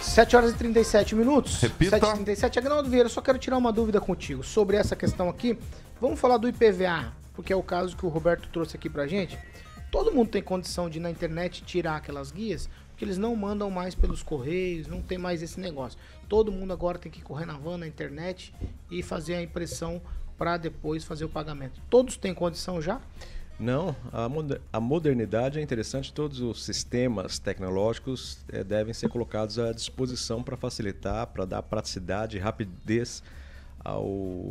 7 horas e 37 minutos. Repita. 7 e 37 Agnaldo Vieira, eu só quero tirar uma dúvida contigo sobre essa questão aqui. Vamos falar do IPVA, porque é o caso que o Roberto trouxe aqui pra gente. Todo mundo tem condição de na internet tirar aquelas guias, porque eles não mandam mais pelos correios, não tem mais esse negócio. Todo mundo agora tem que correr na van na internet e fazer a impressão para depois fazer o pagamento. Todos têm condição já? Não, a, moder- a modernidade é interessante, todos os sistemas tecnológicos eh, devem ser colocados à disposição para facilitar, para dar praticidade e rapidez ao,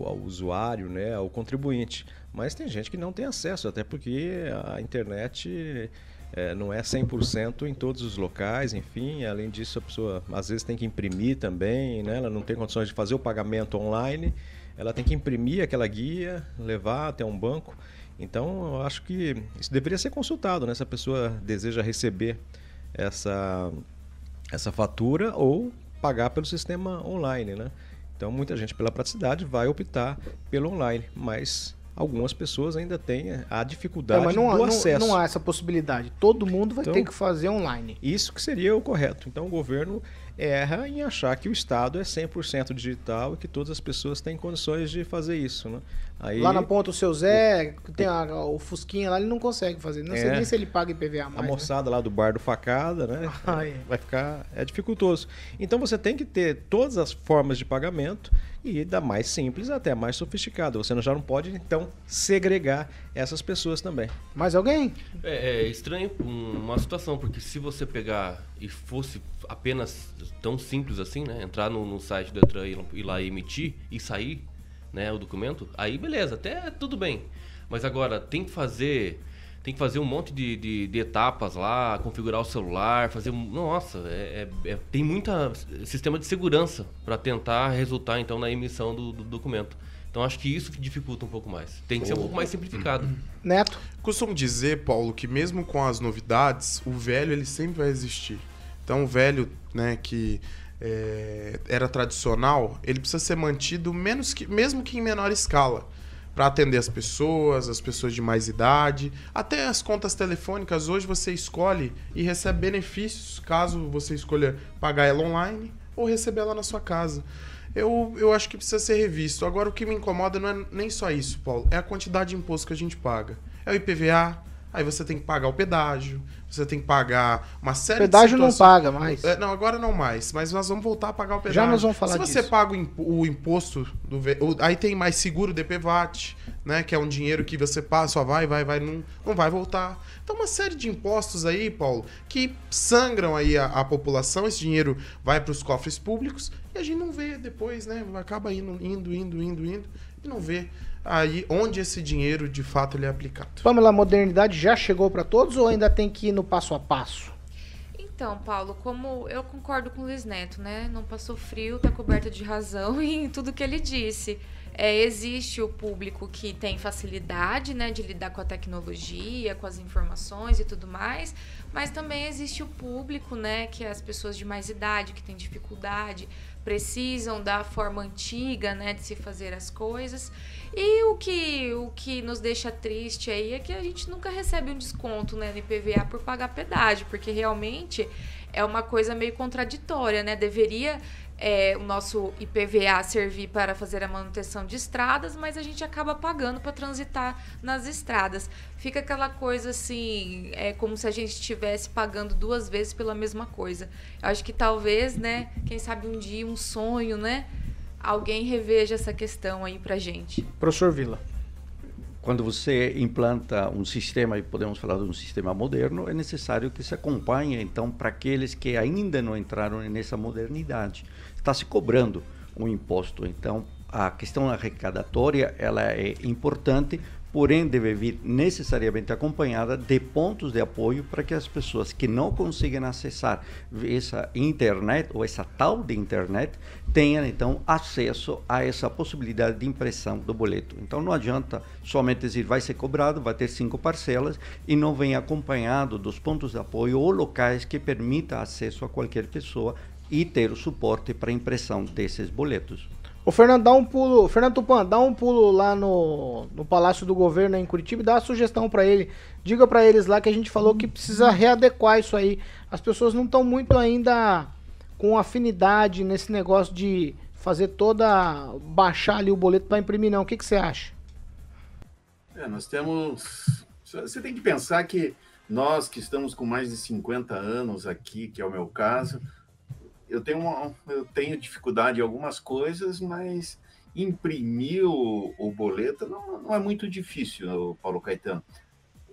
ao usuário, né, ao contribuinte. Mas tem gente que não tem acesso, até porque a internet eh, não é 100% em todos os locais, enfim, além disso a pessoa às vezes tem que imprimir também, né, ela não tem condições de fazer o pagamento online, ela tem que imprimir aquela guia, levar até um banco. Então, eu acho que isso deveria ser consultado, né? Se a pessoa deseja receber essa, essa fatura ou pagar pelo sistema online, né? Então, muita gente, pela praticidade, vai optar pelo online, mas algumas pessoas ainda têm a dificuldade É, mas não, do não- acesso. não há essa possibilidade. Todo mundo vai Então- ter que fazer online. Isso que seria o correto. Então o governo erra em achar que o Estado é 100% digital e que todas as pessoas têm condições de fazer isso, né? Aí, Lá na ponta o seu Zé, que tem a- o Fusquinha lá, ele não consegue fazer. Não sei É. nem se ele paga IPVA a mais. né? moçada lá do bar do facada, né? Ai. Vai ficar é dificultoso. Então você tem que ter todas as formas de pagamento e da mais simples até a mais sofisticada. Você não- já não pode então segregar essas pessoas também. Mais alguém? É, é estranho um- uma situação, porque se você pegar e fosse apenas tão simples assim, né? Entrar no, no site do Detran e ir lá e emitir e sair né, o documento, aí beleza, até tudo bem. Mas agora tem que fazer. Tem que fazer um monte de, de, de etapas lá, configurar o celular, fazer. Nossa, é, é- é- tem muita sistema de segurança para tentar resultar então na emissão do, do documento. Então acho que isso que dificulta um pouco mais. Tem que ser um pouco mais simplificado. Neto. Costumo dizer, Paulo, que mesmo com as novidades, o velho ele sempre vai existir. Então o velho, né, que é, era tradicional, ele precisa ser mantido menos que, mesmo que em menor escala. Para atender as pessoas, as pessoas de mais idade. Até as contas telefônicas, hoje você escolhe e recebe benefícios caso você escolha pagar ela online ou receber ela na sua casa. Eu, eu acho que precisa ser revisto. Agora, o que me incomoda não é nem só isso, Paulo, é a quantidade de imposto que a gente paga. É o IPVA, aí você tem que pagar o pedágio, você tem que pagar uma série Pedágio de não situações. paga mais. É, não, agora não mais, mas nós vamos voltar a pagar o pedágio. Já nós vamos falar Se você disso. paga o, imp- o imposto, do, aí tem mais seguro DPVAT, né? Que é um dinheiro que você passa, só vai, vai, vai, não, não vai voltar. Então, uma série de impostos aí, Paulo, que sangram aí a, a população, esse dinheiro vai para os cofres públicos e a gente não vê depois, né? Acaba indo, indo, indo, indo, indo e não vê aí onde esse dinheiro de fato ele é aplicado. Pamela, a modernidade já chegou para todos ou ainda tem que ir no passo a passo? Então, Paulo, como eu concordo com o Luiz Neto, né? Não passou frio, tá coberto de razão em tudo que ele disse. É, existe o público que tem facilidade, né, de lidar com a tecnologia, com as informações e tudo mais, mas também existe o público, né, que é as pessoas de mais idade, que têm dificuldade, precisam da forma antiga, né, de se fazer as coisas. E o que, o que nos deixa triste aí é que a gente nunca recebe um desconto né, no IPVA por pagar pedágio, porque realmente é uma coisa meio contraditória, né? Deveria é, o nosso IPVA servir para fazer a manutenção de estradas, mas a gente acaba pagando para transitar nas estradas. Fica aquela coisa assim, é como se a gente estivesse pagando duas vezes pela mesma coisa. Eu acho que talvez, né, quem sabe um dia, um sonho, né? Alguém reveja essa questão aí pra gente. Professor Vila. Quando você implanta um sistema, e podemos falar de um sistema moderno, é necessário que se acompanhe, então, para aqueles que ainda não entraram nessa modernidade. Está se cobrando um imposto. Então, a questão arrecadatória ela é importante, porém deve vir necessariamente acompanhada de pontos de apoio para que as pessoas que não conseguem acessar essa internet ou essa tal de internet tenham então acesso a essa possibilidade de impressão do boleto. Então não adianta somente dizer vai ser cobrado, vai ter cinco parcelas e não vem acompanhado dos pontos de apoio ou locais que permita acesso a qualquer pessoa e ter o suporte para impressão desses boletos. Ô Fernando, dá um pulo. Fernando Tupan, dá um pulo lá no, no Palácio do Governo em Curitiba e dá uma sugestão pra ele. Diga pra eles lá que a gente falou que precisa readequar isso aí. As pessoas não estão muito ainda com afinidade nesse negócio de fazer toda. baixar ali o boleto pra imprimir, não. O que, que você acha? É, nós temos. Você tem que pensar que nós que estamos com mais de 50 anos aqui, que é o meu caso, eu tenho, uma, eu tenho dificuldade em algumas coisas, mas imprimir o, o boleto não, não é muito difícil, Paulo Caetano.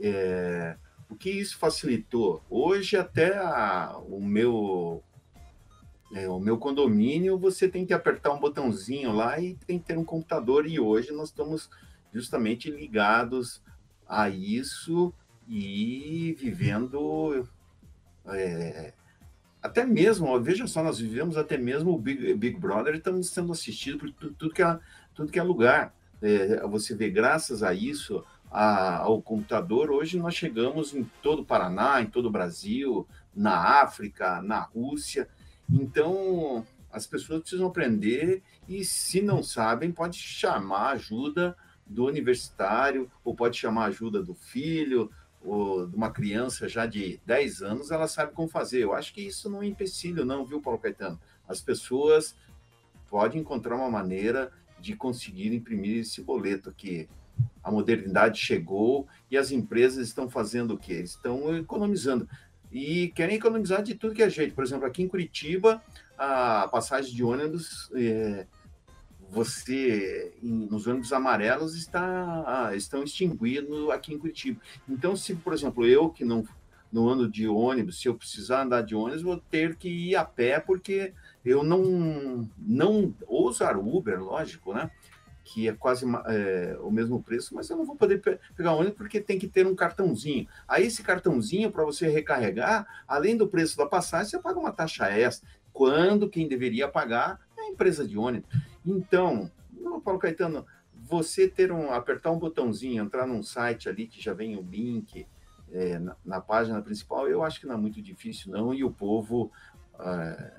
É, o que isso facilitou? Hoje, até a- o meu é, o meu condomínio, você tem que apertar um botãozinho lá e tem que ter um computador. E hoje nós estamos justamente ligados a isso e vivendo. é, até mesmo, ó, veja só, nós vivemos até mesmo o Big, Big Brother estamos sendo assistidos por tu- tudo, que, é, tudo que é lugar. É, você vê, graças a isso, a- ao computador, hoje nós chegamos em todo o Paraná, em todo o Brasil, na África, na Rússia. Então, as pessoas precisam aprender e, se não sabem, pode chamar ajuda do universitário ou pode chamar ajuda do filho de uma criança já de 10 anos, ela sabe como fazer. Eu acho que isso não é empecilho, não, viu, Paulo Caetano? As pessoas podem encontrar uma maneira de conseguir imprimir esse boleto que a modernidade chegou e as empresas estão fazendo o quê? Estão economizando e querem economizar de tudo que é jeito. Por exemplo, aqui em Curitiba, a passagem de ônibus, é, você, em- nos ônibus amarelos, está, ah, estão extinguidos aqui em Curitiba. Então, se, por exemplo, eu que não, não ando de ônibus, se eu precisar andar de ônibus, vou ter que ir a pé, porque eu não, não ou usar Uber, lógico, né? que é quase é, o mesmo preço, mas eu não vou poder pe- pegar ônibus porque tem que ter um cartãozinho. Aí esse cartãozinho, para você recarregar, além do preço da passagem, você paga uma taxa extra, quando quem deveria pagar é a empresa de ônibus. Então, Paulo Caetano, você ter um, apertar um botãozinho, entrar num site ali que já vem o link é, na, na página principal, eu acho que não é muito difícil, não, e o povo ah,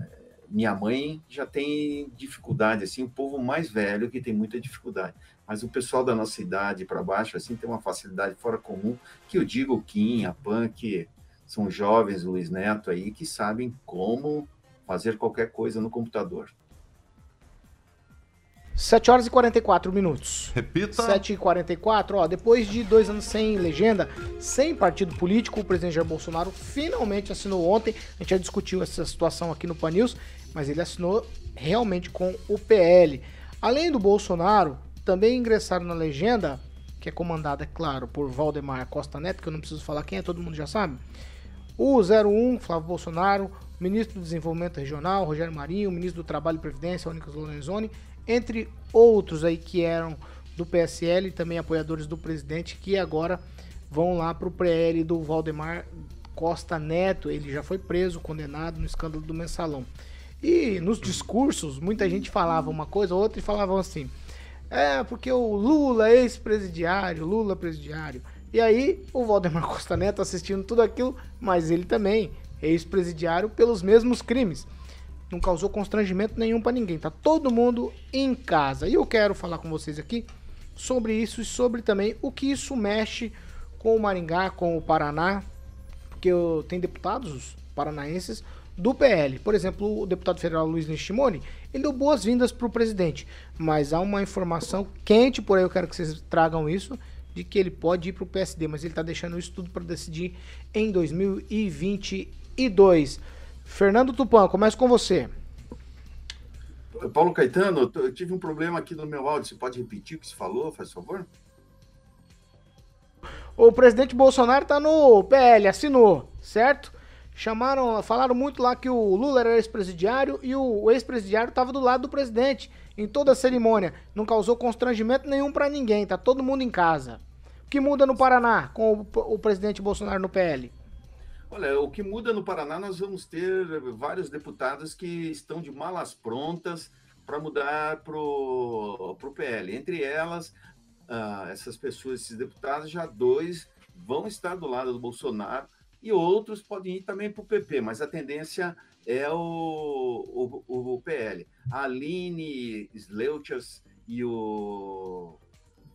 minha mãe já tem dificuldade, assim, o povo mais velho que tem muita dificuldade. Mas o pessoal da nossa idade para baixo, assim, tem uma facilidade fora comum, que eu digo Kim, a que são jovens, Luiz Neto aí, que sabem como fazer qualquer coisa no computador. 7 horas e 44 minutos. Repita. 7 e 44, ó, depois de dois anos sem legenda, sem partido político, o presidente Jair Bolsonaro finalmente assinou ontem, a gente já discutiu essa situação aqui no Pan News, mas ele assinou realmente com o PL. Além do Bolsonaro, também ingressaram na legenda, que é comandada, é claro, por Valdemar Costa Neto, que eu não preciso falar quem é, todo mundo já sabe. O 01, Flávio Bolsonaro, ministro do Desenvolvimento Regional, Rogério Marinho, ministro do Trabalho e Previdência, Únicas Lorenzoni, entre outros aí que eram do PSL também apoiadores do presidente, que agora vão lá para o PL do Valdemar Costa Neto. Ele já foi preso, condenado no escândalo do mensalão. E nos discursos, muita gente falava uma coisa, outra e falavam assim: é, porque o Lula é ex-presidiário, Lula presidiário. E aí, o Valdemar Costa Neto assistindo tudo aquilo, mas ele também ex-presidiário pelos mesmos crimes não causou constrangimento nenhum para ninguém. Tá todo mundo em casa. E eu quero falar com vocês aqui sobre isso e sobre também o que isso mexe com o Maringá, com o Paraná, porque tem deputados paranaenses do PL. Por exemplo, o deputado federal Luiz Nishimori, ele deu boas-vindas para o presidente, mas há uma informação quente, por aí eu quero que vocês tragam isso, de que ele pode ir para o PSD, mas ele está deixando isso tudo para decidir em 2022. Fernando Tupan, começo com você. Paulo Caetano, eu tive um problema aqui no meu áudio. Você pode repetir o que você falou, faz favor? O presidente Bolsonaro está no PL, assinou, certo? Chamaram, falaram muito lá que o Lula era ex-presidiário e o ex-presidiário estava do lado do presidente em toda a cerimônia. Não causou constrangimento nenhum para ninguém, tá todo mundo em casa. O que muda no Paraná com o, o presidente Bolsonaro no PL? Olha, o que muda no Paraná, nós vamos ter vários deputados que estão de malas prontas para mudar para o PL. Entre elas, uh, essas pessoas, esses deputados, já dois vão estar do lado do Bolsonaro e outros podem ir também para o PP, mas a tendência é o, o, o PL. A Aline Sleuchas e o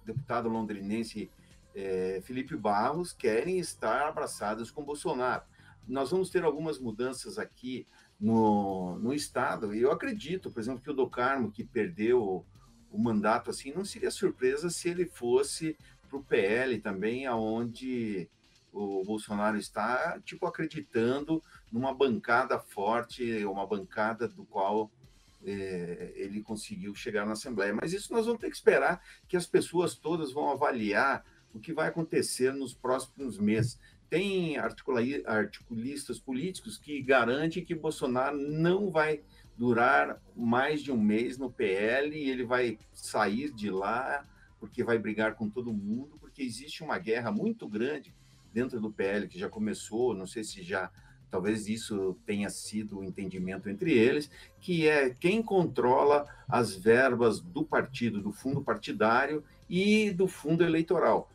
deputado londrinense é, Felipe Barros querem estar abraçados com Bolsonaro. Nós vamos ter algumas mudanças aqui no, no Estado, e eu acredito, por exemplo, que o do Carmo, que perdeu o, o mandato, assim, não seria surpresa se ele fosse para o PL também, aonde o Bolsonaro está, tipo, acreditando numa bancada forte, uma bancada do qual é, ele conseguiu chegar na Assembleia. Mas isso nós vamos ter que esperar que as pessoas todas vão avaliar o que vai acontecer nos próximos meses. Tem articulistas políticos que garantem que Bolsonaro não vai durar mais de um mês no PL e ele vai sair de lá porque vai brigar com todo mundo, porque existe uma guerra muito grande dentro do PL que já começou, não sei se já talvez isso tenha sido o entendimento entre eles, que é quem controla as verbas do partido, do fundo partidário e do fundo eleitoral.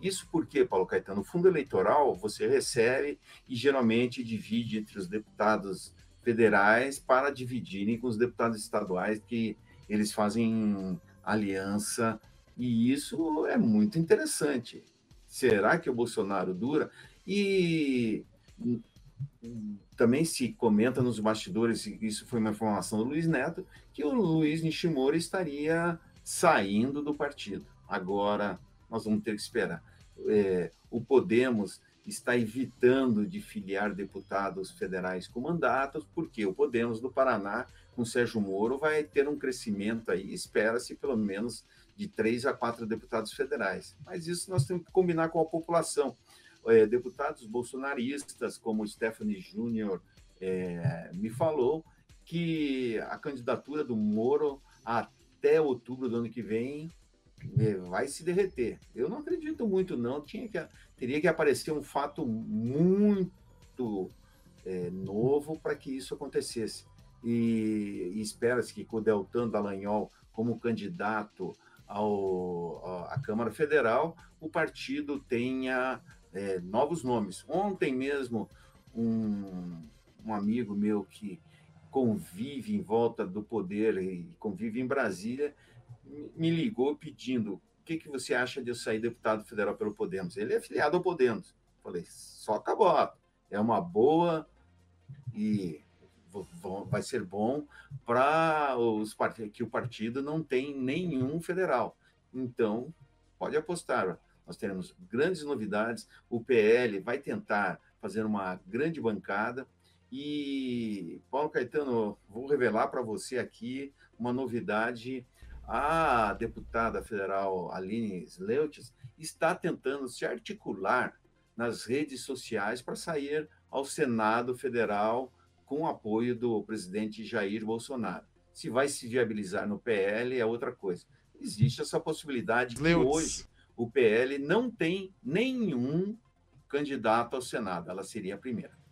Isso porque, Paulo Caetano, o fundo eleitoral você recebe e geralmente divide entre os deputados federais para dividirem com os deputados estaduais, que eles fazem aliança, e isso é muito interessante. Será que o Bolsonaro dura? E também se comenta nos bastidores, isso foi uma informação do Luiz Neto, que o Luiz Nishimori estaria saindo do partido. Agora, nós vamos ter que esperar. É, o Podemos está evitando de filiar deputados federais com mandatos, porque o Podemos do Paraná, com Sérgio Moro, vai ter um crescimento aí, espera-se pelo menos de três a quatro deputados federais. Mas isso nós temos que combinar com a população. É, deputados bolsonaristas, como Stephanie Júnior é, me falou, que a candidatura do Moro até outubro do ano que vem vai se derreter. Eu não acredito muito, não. Tinha que, teria que aparecer um fato muito é, novo para que isso acontecesse. E, e espera-se que com o Deltan Dallagnol como candidato ao, à Câmara Federal, o partido tenha é, novos nomes. Ontem mesmo, um, um amigo meu que convive em volta do poder e convive em Brasília, me- ligou pedindo: o que, que você acha de eu sair deputado federal pelo Podemos? Ele é filiado ao Podemos. Falei: soca a. É uma boa e vai ser bom para os partidos que o partido não tem nenhum federal. Então, pode apostar. Nós teremos grandes novidades. O PL vai tentar fazer uma grande bancada. E, Paulo Caetano, vou revelar para você aqui uma novidade. A deputada federal Aline Sleutz está tentando se articular nas redes sociais para sair ao Senado Federal com o apoio do presidente Jair Bolsonaro. Se vai se viabilizar no PL é outra coisa. Existe essa possibilidade que hoje o PL não tem nenhum candidato ao Senado. Ela seria a primeira.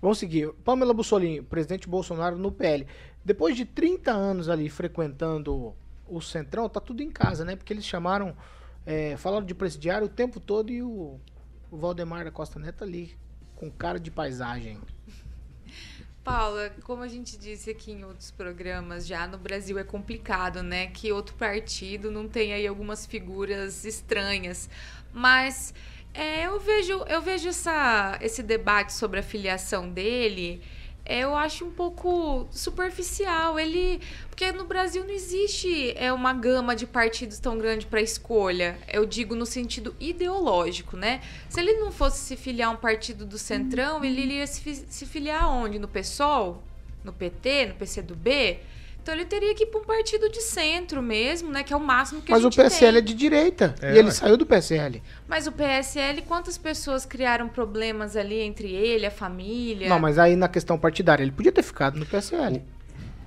Vamos seguir. Pamela Bussolini, presidente Bolsonaro no PL. Depois de 30 anos ali frequentando o Centrão, tá tudo em casa, né? Porque eles chamaram, é, falaram de presidiário o tempo todo e o, o Valdemar da Costa Neto ali com cara de paisagem. Paula, como a gente disse aqui em outros programas, já no Brasil é complicado, né? Que outro partido não tem aí algumas figuras estranhas. Mas é, eu vejo, eu vejo essa, esse debate sobre a filiação dele. é, Eu acho um pouco superficial. Ele, porque no Brasil não existe é uma gama de partidos tão grande para escolha. Eu digo no sentido ideológico, né? Se ele não fosse se filiar a um partido do Centrão, ele iria se, se filiar onde? No PSOL? No PT? No PCdoB? Então ele teria que ir para um partido de centro mesmo, né? Que é o máximo que Mas a o gente PSL é tem. de direita. É, e ele saiu do PSL. Mas o PSL, quantas pessoas criaram problemas ali entre ele, a família? Não, mas aí na questão partidária, ele podia ter ficado no PSL.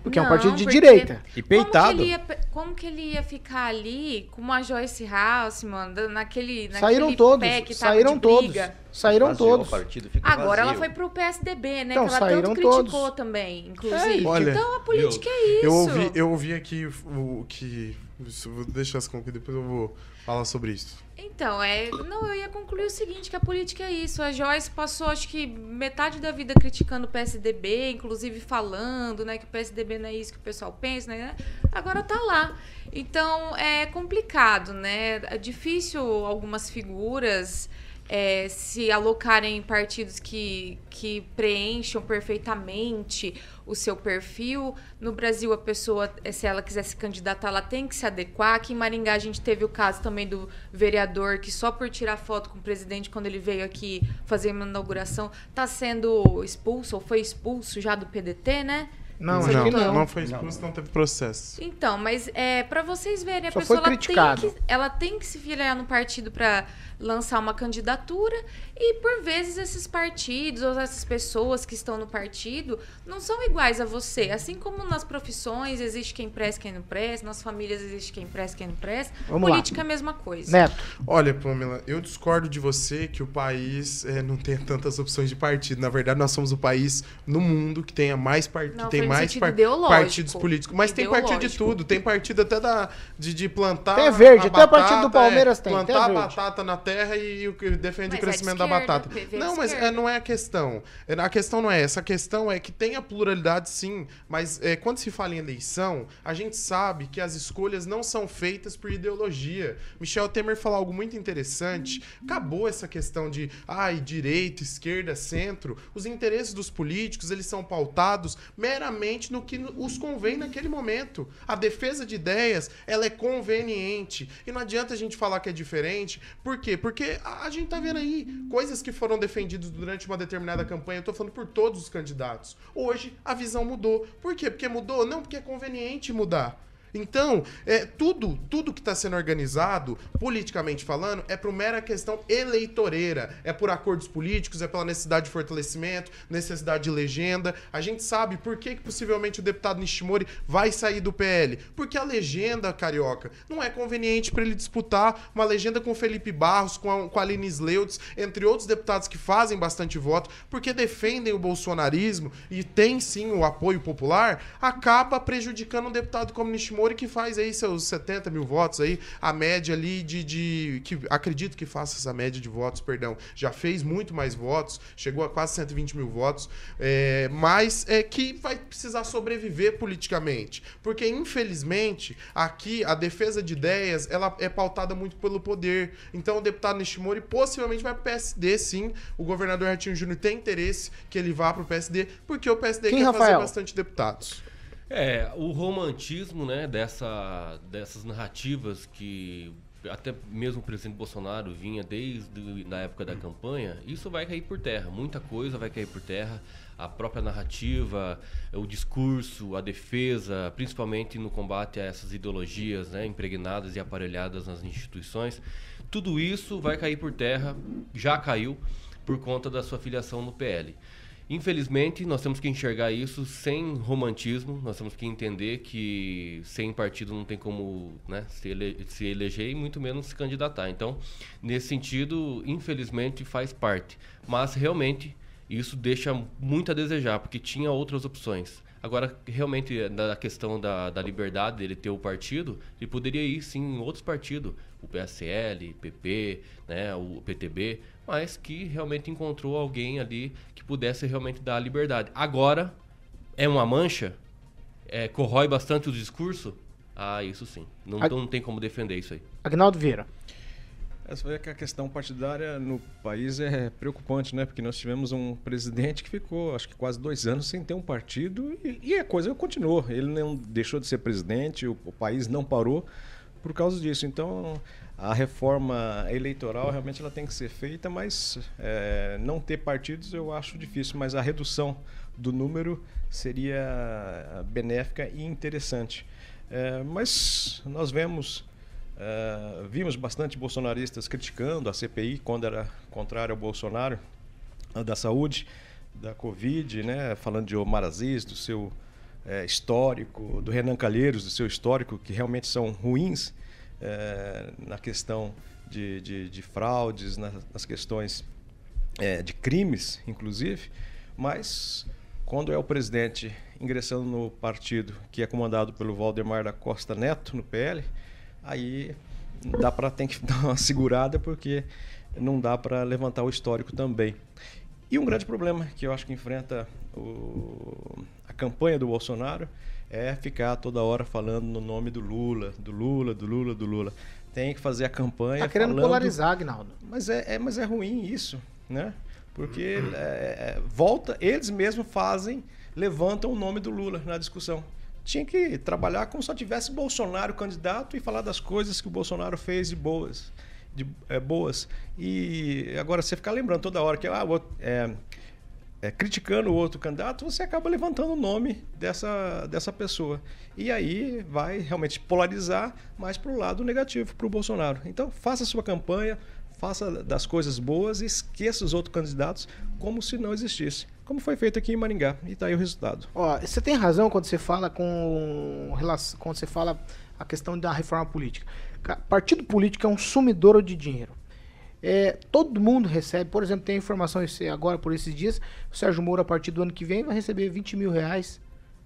Porque é um Não, partido de porque- direita. E Como que, ele ia, como que ele ia ficar ali com uma Joyce Houseman, da- naquele, naquele Saíram todos. que tava Saíram de todos. Saíram Esvaziou todos. o partido, fica Agora ela vazio. foi pro PSDB, né? Então, que ela saíram tanto criticou todos. também, inclusive. Olha, então a política é isso. Eu ouvi, eu ouvi aqui o que. Vou deixar as concluir, depois eu vou falar sobre isso. Então, é. Não, eu ia concluir o seguinte: que a política é isso. A Joyce passou, acho que, metade da vida criticando o PSDB, inclusive falando, né, que o PSDB não é isso que o pessoal pensa, né? Agora tá lá. Então é complicado, né? É difícil algumas figuras. é, se alocarem em partidos que, que preencham perfeitamente o seu perfil. No Brasil, a pessoa, eh, se ela quiser se candidatar, ela tem que se adequar. Aqui em Maringá, a gente teve o caso também do vereador que só por tirar foto com o presidente quando ele veio aqui fazer uma inauguração, está sendo expulso ou foi expulso já do PDT, né? Não, não, não, não. foi expulso, não teve processo. Então, mas é para vocês verem, a Só pessoa foi ela tem, que, ela tem que se filiar no partido para lançar uma candidatura e por vezes esses partidos ou essas pessoas que estão no partido não são iguais a você. Assim como nas profissões existe quem presta, quem não presta, nas famílias existe quem presta, quem não presta. Vamos lá. Política é a mesma coisa. Neto. Olha, Pamela, eu discordo de você que o país eh, não tenha tantas opções de partido. Na verdade, nós somos o país no mundo que tenha mais par- Não, que tem foi no mais par- ideológico. partidos políticos. Mas tem partido de tudo. Tem partido até da, de, de plantar. Tem verde, a até o partido do batata, Palmeiras tem, Plantar tem a verde. batata na terra e o que defende Mas o é crescimento da esquerda, batata. É de Não, mas é, não é a questão. É, A questão não é essa. A questão é que tem a pluralidade, sim. Mas é, quando se fala em eleição, a gente sabe que as escolhas não são feitas por ideologia. Michel Temer falou algo muito interessante. Acabou essa questão de ai, direita, esquerda, centro. Os interesses dos políticos, eles são pautados meramente no que os convém naquele momento. A defesa de ideias, ela é conveniente. E não adianta a gente falar que é diferente. Por quê? Porque a, a gente tá vendo aí coisas que foram defendidas durante uma determinada campanha. Eu tô falando por todos os candidatos. Hoje a visão mudou. Por quê? Porque mudou? Não, porque é conveniente mudar. Então, é, tudo, tudo que está sendo organizado, politicamente falando, é por mera questão eleitoreira. É por acordos políticos, é pela necessidade de fortalecimento, necessidade de legenda. A gente sabe por que, que possivelmente o deputado Nishimori vai sair do PL. Porque a legenda, carioca, não é conveniente para ele disputar uma legenda com Felipe Barros, com a, com a Aline Sleutz, entre outros deputados que fazem bastante voto, porque defendem o bolsonarismo e tem sim o apoio popular, acaba prejudicando um deputado como Nishimori Nishimori que faz aí seus 70 mil votos aí, a média ali de, de que acredito que faça essa média de votos, perdão, já fez muito mais votos, chegou a quase 120 mil votos, é, mas é que vai precisar sobreviver politicamente, porque infelizmente aqui a defesa de ideias ela é pautada muito pelo poder. Então o deputado Nishimori possivelmente vai pro PSD, sim. O governador Ratinho Júnior tem interesse que ele vá pro PSD, porque o PSD Quem, quer Rafael? fazer bastante deputados. É, o romantismo, né, dessa, dessas narrativas que até mesmo o presidente Bolsonaro vinha desde na época da campanha, isso vai cair por terra. Muita coisa vai cair por terra. A própria narrativa, o discurso, a defesa, principalmente no combate a essas ideologias né, impregnadas e aparelhadas nas instituições, tudo isso vai cair por terra, já caiu, por conta da sua filiação no PL. Infelizmente, nós temos que enxergar isso sem romantismo, nós temos que entender que sem partido não tem como né, se, ele, se eleger e muito menos se candidatar. Então, nesse sentido, infelizmente faz parte. Mas realmente isso deixa muito a desejar, porque tinha outras opções. Agora, realmente, na questão da, da liberdade dele ter o partido, ele poderia ir sim em outros partidos, o PSL, PP, né, o PTB, mas que realmente encontrou alguém ali que pudesse realmente dar a liberdade. Agora, é uma mancha? É, corrói bastante o discurso? Ah, isso sim. Não, Ag- não tem como defender isso aí. Agnaldo Vieira. Essa vê que a questão partidária no país é preocupante, né? Porque nós tivemos um presidente que ficou, acho que quase dois anos sem ter um partido e, e a coisa continuou. Ele não deixou de ser presidente, o, o país não parou por causa disso. Então, a reforma eleitoral realmente ela tem que ser feita, mas é, não ter partidos eu acho difícil. Mas a redução do número seria benéfica e interessante. É, mas nós vemos Uh, vimos bastante bolsonaristas criticando a CPI quando era contrário ao Bolsonaro, da saúde, da Covid, né? falando de Omar Aziz, do seu eh, histórico, do Renan Calheiros, do seu histórico, que realmente são ruins eh, na questão de, de, de fraudes, na- nas questões eh, de crimes, inclusive, mas quando é o presidente ingressando no partido que é comandado pelo Valdemar da Costa Neto, no PL, aí dá para tem que dar uma segurada porque não dá para levantar o histórico também. E um grande problema que eu acho que enfrenta o- a campanha do Bolsonaro é ficar toda hora falando no nome do Lula, do Lula, do Lula, do Lula. Tem que fazer a campanha Tá querendo falando... polarizar, Agnaldo. Mas é, é- mas é ruim isso, né? Porque é, é, volta, eles mesmos fazem, levantam o nome do Lula na discussão. Tinha que trabalhar como se só tivesse Bolsonaro candidato e falar das coisas que o Bolsonaro fez de boas. De, é, boas. E agora você ficar lembrando toda hora que ah, é, é, criticando o outro candidato, você acaba levantando o nome dessa, dessa pessoa. E aí vai realmente polarizar mais para o lado negativo, para o Bolsonaro. Então, faça sua campanha, faça das coisas boas e esqueça os outros candidatos como se não existisse. Como foi feito aqui em Maringá. E está aí o resultado. Ó, você tem razão quando você fala com quando você fala a questão da reforma política. Ca- Partido político é um sumidouro de dinheiro. É, todo mundo recebe, por exemplo, tem informação esse- agora por esses dias, o Sérgio Moro a partir do ano que vem vai receber 20 mil reais.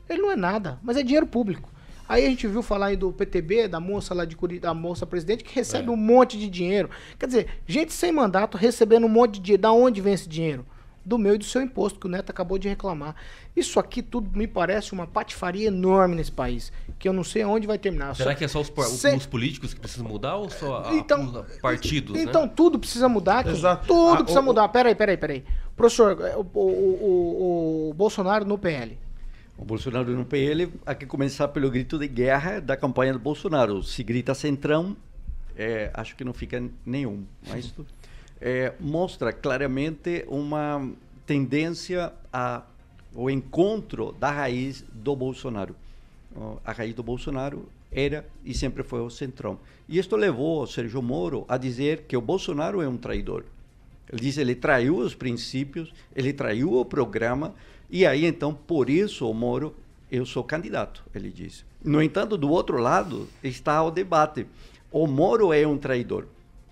Ele não é nada, mas é dinheiro público. Aí a gente viu falar aí do PTB, da moça lá de Curitiba, da moça presidente, que recebe um monte de dinheiro. Quer dizer, gente sem mandato recebendo um monte de dinheiro. Da onde vem esse dinheiro? Do meu e do seu imposto, que o Neto acabou de reclamar. Isso aqui tudo me parece uma patifaria enorme nesse país, que eu não sei aonde vai terminar. Será Só- que é só os, Se- os políticos que precisam mudar ou só a- Então- os partidos? Então né? tudo precisa mudar. Exato. Tudo Ah, precisa o- mudar. Peraí, peraí, peraí. Professor, o, o, o- o Bolsonaro no PL. O Bolsonaro no PL, há que começar pelo grito de guerra da campanha do Bolsonaro. Se grita centrão, é, acho que não fica nenhum. Mas é, mostra claramente uma tendência a o encontro da raiz do Bolsonaro. A raiz do Bolsonaro era e sempre foi o centrão. E isto levou o Sérgio Moro a dizer que o Bolsonaro é um traidor. Ele diz ele traiu os princípios, ele traiu o programa, e aí então, por isso, o Moro, eu sou candidato, ele diz. No entanto, do outro lado está o debate. O Moro é um traidor.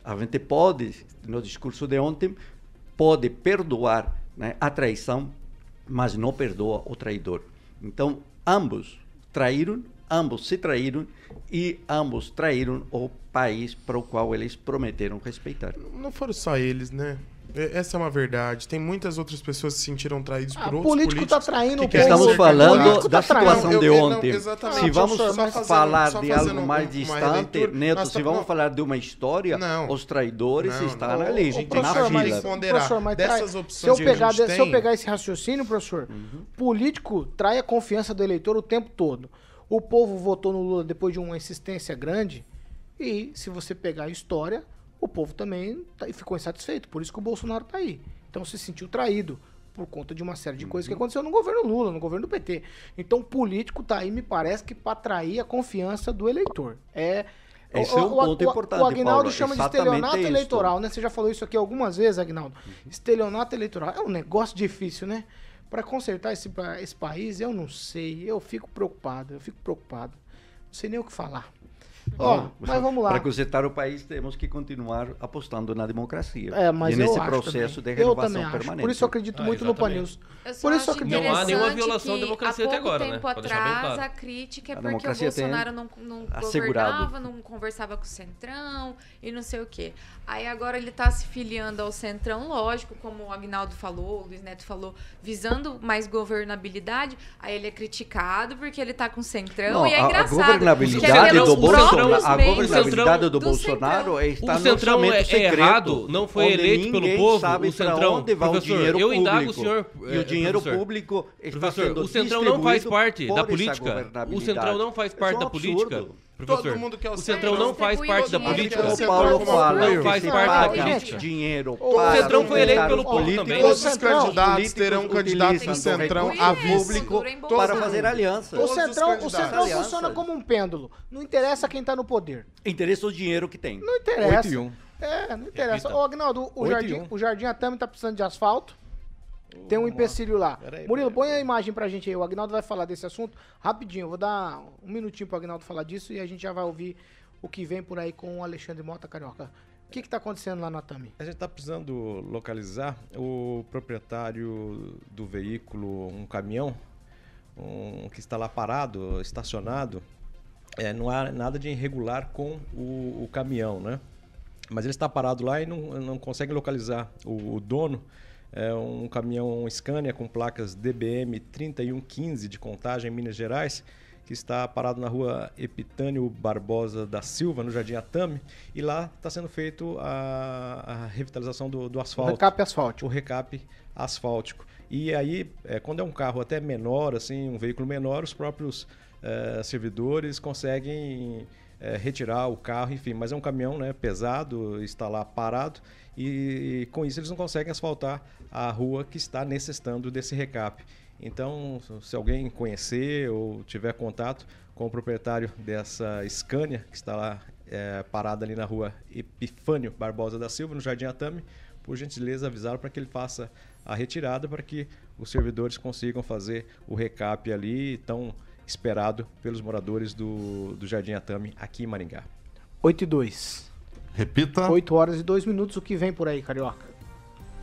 A gente pode, no discurso de ontem, pode perdoar né, a traição, mas não perdoa o traidor. Então, ambos traíram ambos se traíram e ambos traíram o país para o qual eles prometeram respeitar. Não foram só eles, né? E- Essa é uma verdade. Tem muitas outras pessoas que se sentiram traídos Ah, por outros político políticos. tá traindo que Estamos falando da situação Não, de eu- eu- não, ontem. exatamente. Se vamos Só fazendo- falar só de algo um- mais uma distante, Neto, nós se tá- vamos não. falar de uma história, Não. os traidores Não, estão não. ali, Ô, na fila. Professor, mas Dessas se eu opções que a pegar, gente se eu pegar esse raciocínio, professor, político trai a confiança do eleitor o tempo todo. O povo votou no Lula depois de uma insistência grande e se você pegar a história, o povo também tá- ficou insatisfeito. Por isso que o Bolsonaro tá aí. Então se sentiu traído por conta de uma série de coisas que aconteceu no governo Lula, no governo do PT. Então o político tá aí, me parece que para atrair a confiança do eleitor. É Esse é um ponto importante, O Agnaldo Paulo, chama de estelionato isso. eleitoral, né? Você já falou isso aqui algumas vezes, Agnaldo. Estelionato eleitoral é um negócio difícil, né? Para consertar esse, esse país, eu não sei. Eu fico preocupado, eu fico preocupado. Não sei nem o que falar. Ó, Bom, mas vamos lá. Para consertar o país, temos que continuar apostando na democracia. É, mas e nesse processo também. de Eu renovação também acho. permanente. Por isso eu acredito muito no Pan News. Eu só Por isso eu acredito. Não há nenhuma violação da democracia até agora, né? tempo bem atrás, claro. a crítica é A porque o democracia tem Bolsonaro não, não assegurado. governava, não conversava com o Centrão e não sei o quê. Aí agora ele tá se filiando ao Centrão, lógico, como o Agnaldo falou, o Luiz Neto falou, visando mais governabilidade. Aí ele é criticado porque ele tá com o Centrão Não, e é a- a engraçado. governabilidade que é do Bolsonaro- a membros governabilidade do Bolsonaro está O no Centrão é, é secreto, errado, não foi eleito pelo povo. sabe o Centrão, onde vai professor, o dinheiro eu público. indago o senhor. E é, o dinheiro professor, público está professor, sendo o Centrão não faz parte da política. O governabilidade. Centrão não faz parte é um da política. Professor, Todo mundo quer o o Centrão não faz parte da política. O Paulo fala não faz parte da política. dinheiro O Centrão foi eleito pelo povo também. Todos os Os candidatos terão candidato em utilizam Centrão a público para fazer mundo. alianças. O Centrão, o Centrão Alianças. funciona como um pêndulo. Não interessa quem tá no poder. Interessa o dinheiro que tem. Não interessa. Oito e um. É, não interessa. Ô, Agnaldo, o Jardim, o Jardim Atami tá precisando de asfalto. Tem um empecilho lá. Murilo, põe a imagem pra gente aí. O Agnaldo vai falar desse assunto rapidinho. Vou dar um minutinho pro Agnaldo falar disso e a gente já vai ouvir o que vem por aí com o Alexandre Mota Carioca. O que que tá acontecendo lá no Atami? A gente está precisando localizar o proprietário do veículo, um caminhão, um, que está lá parado, estacionado. É, não há nada de irregular com o, o caminhão, né? Mas ele está parado lá e não, não consegue localizar o, o dono. É um caminhão Scania com placas DBM 3115 de contagem em Minas Gerais, que está parado na rua Epitânio Barbosa da Silva, no Jardim Atame, e lá está sendo feito a, a revitalização do, do asfalto. recap asfáltico. O recap asfáltico. E aí, é, quando é um carro até menor, assim, um veículo menor, os próprios eh, servidores conseguem eh, retirar o carro, enfim, mas é um caminhão né, pesado, está lá parado, e com isso eles não conseguem asfaltar a rua que está necessitando desse recap. Então, se alguém conhecer ou tiver contato com o proprietário dessa Scania, que está lá é, parada ali na rua Epifânio Barbosa da Silva, no Jardim Atame, por gentileza avisar para que ele faça a retirada para que os servidores consigam fazer o recap ali tão esperado pelos moradores do, do Jardim Atame aqui em Maringá. 8 e 2. Repita. 8 horas e 2 minutos. O que vem por aí, Carioca?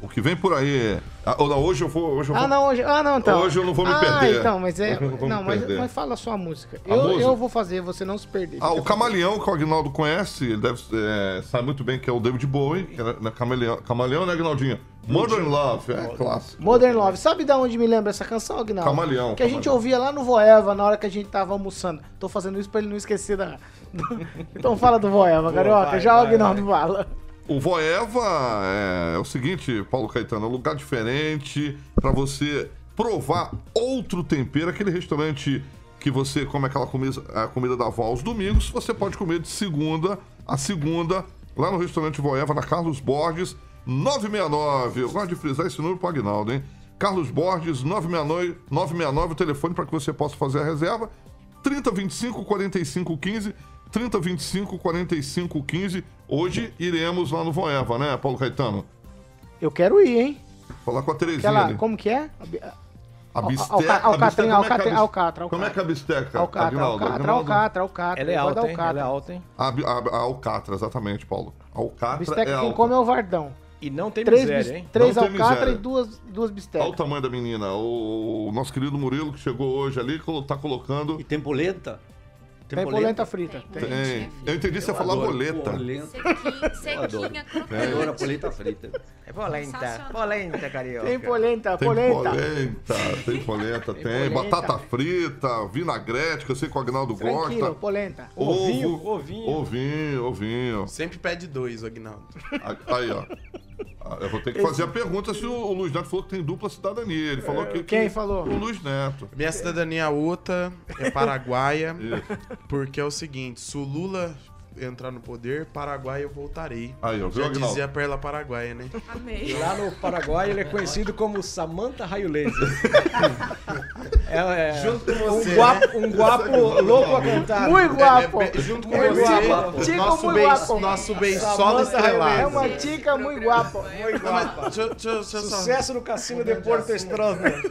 O que vem por aí. Ah, ou não, hoje eu vou. Hoje eu Ah, vou... não, hoje. Ah, não, então. Hoje eu não vou me ah, perder. então, mas é. Não mas, mas fala só a música. A eu, música? eu vou fazer, você não se perder. Ah, o Camaleão, que o Agnaldo conhece, ele deve, é, sabe muito bem que é o David Bowie, que é né, Camaleão, Camaleão, né, Agnaldinho? Modern Love, é clássico. Modern Love. Sabe de onde me lembra essa canção, Agnaldo? Camaleão, Que a gente Camaleão. ouvia lá no Voeva na hora que a gente tava almoçando. Tô fazendo isso pra ele não esquecer da. então fala do Voeva, Carioca. vai, Já o vai, Agnaldo fala. O Voeva é, é o seguinte, Paulo Caetano, é um lugar diferente pra você provar outro tempero, aquele restaurante que você come aquela comida, a comida da avó aos domingos, você pode comer de segunda a segunda, lá no restaurante Voeva, na Carlos Borges, 969. Eu gosto de frisar esse número pro Agnaldo, hein? Carlos Borges, 969, 969 o telefone para que você possa fazer a reserva. 3025 4515 3025 4515. Hoje iremos lá no Voeva, né, Paulo Caetano? Eu quero ir, hein? Falar com a Terezinha Aquela, ali. como que é? A bisteca. Alcatrinha, é é Alcatra, Alcatra, Como é que é a bisteca? Alcatra, Agnaldo? Alcatra, Agnaldo? Alcatra, Alcatra. Ela é alta, hein? Alcatra. Ela é alta, hein? A, a, a Alcatra, exatamente, Paulo. Alcatra Bisteca é quem alta. come é o Vardão. E não tem três miséria, hein? Três Não Alcatra e duas, duas bistecas. Olha o tamanho da menina. O, o nosso querido Murilo, que chegou hoje ali, tá colocando. E tem polenta? Tem polenta frita. Tem. Tem. Eu entendi você falar boleta. polenta. Sequinha, crocante. Eu adoro a polenta frita. É polenta. Polenta, carioca. Tem polenta, Tem polenta. polenta, tem polenta, tem. polenta. Batata frita, vinagrete, que eu sei que o Agnaldo Tranquilo, gosta. polenta. Ovinho, Ovo, ovinho. Ovinho, ovinho. Sempre pede dois, Agnaldo. Aí, ó. Ah, Eu vou ter que fazer a pergunta se o Luiz Neto falou que tem dupla cidadania. Ele falou que. Quem que- falou? O Luiz Neto. Minha cidadania outra é paraguaia, porque é o seguinte, se o Lula entrar no poder, Paraguai eu voltarei. Aí, ó, viu, Já Aguinaldo? dizia a Perla Paraguaia, né? Amei. Lá no Paraguai ele é conhecido como Samantha Raio Laser. É, é Junto com você, um guapo, né? um guapo louco a contar. Muito guapo. É, é, junto com Muito você, guapo. Chico nosso muito bem, guapo. nosso bem solo É estrelado. uma tica muito guapa. Muito guapa. Só- Sucesso no Cassino de Porto Estrada.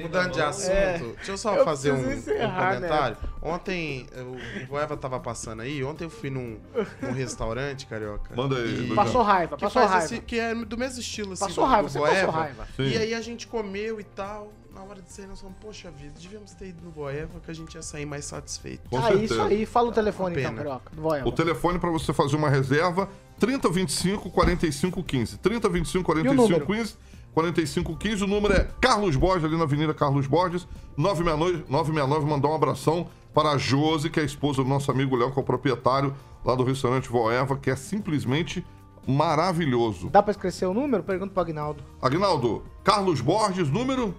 Mudando de assunto, É. deixa eu só fazer um, né? comentário. Ontem, o Voeva tava passando aí, ontem eu fui num, num restaurante, carioca. Manda aí, e-. Passou raiva, passou raiva. esse- que é do mesmo estilo assim, Passou do, raiva, do você passou Voeva. raiva. Sim. E aí a gente comeu e tal. Na hora de sair, nós falamos, poxa vida, devíamos ter ido no Voeva que a gente ia sair mais satisfeito. Com Ah, certeza. isso aí. Fala o telefone Uma então, do Voeva. O telefone para você fazer uma reserva, 3025 4515. 3025 4515. 4515, o número é Carlos Borges, ali na Avenida Carlos Borges, 969, 969, mandar um abração para a Josi, que é a esposa do nosso amigo Léo, que é o proprietário lá do restaurante Voeva, que é simplesmente maravilhoso. Dá pra escrever o número? Pergunta pro Agnaldo. Agnaldo, Carlos Borges, número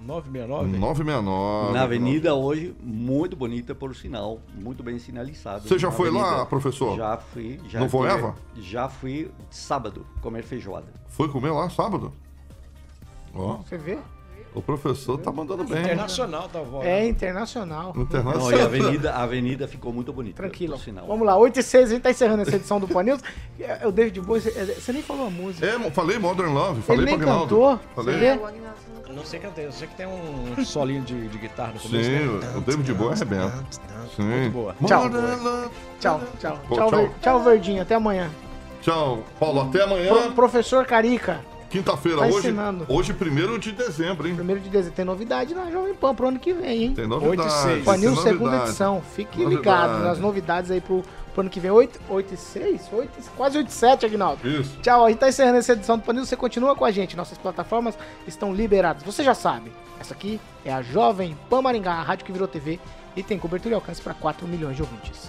969. 969. Na avenida hoje, muito bonita por sinal, muito bem sinalizado. Você já Na foi lá, avenida. professor? Já fui. Já No tive- Voeva? Já fui sábado comer feijoada. Foi comer lá sábado? Ó, Você vê? O professor tá mandando bem. Internacional da avó. É internacional. Internacional. Não, e a avenida, a avenida ficou muito bonita. Tranquilo. Sinal. Vamos lá, 8 e 6, a gente tá encerrando essa edição do Pan News. É o David Bowie, você, você nem falou a música. É, falei Modern Love, falei Ele nem pro Agnaldo. cantou. Falei. Você vê? Eu não sei cantar, eu sei que tem um solinho de, de guitarra no começo. Sim, né? o David Bowie arrebenta. Sim. Muito boa. Tchau. Tchau, tchau. Pô, tchau, tchau. Ver- tchau, Verdinho. Até amanhã. Tchau, Paulo. Até Pro- amanhã. professor Carica, Quinta-feira, tá hoje. ensinando. Hoje, 1 de dezembro, hein? primeiro de dezembro. Tem novidade na Jovem Pan pro ano que vem, hein? Tem novidade. Oito e seis. Pan tem News, segunda novidade. edição. Fique Novidade. ligado nas novidades aí pro, pro ano que vem. 8, 8 e 6? 8, e- quase 8 e 7, Agnaldo. Isso. Tchau, a gente tá encerrando essa edição do Pan News. Você continua com a gente. Nossas plataformas estão liberadas. Você já sabe, essa aqui é a Jovem Pan Maringá, a rádio que virou TV e tem cobertura e alcance para 4 milhões de ouvintes.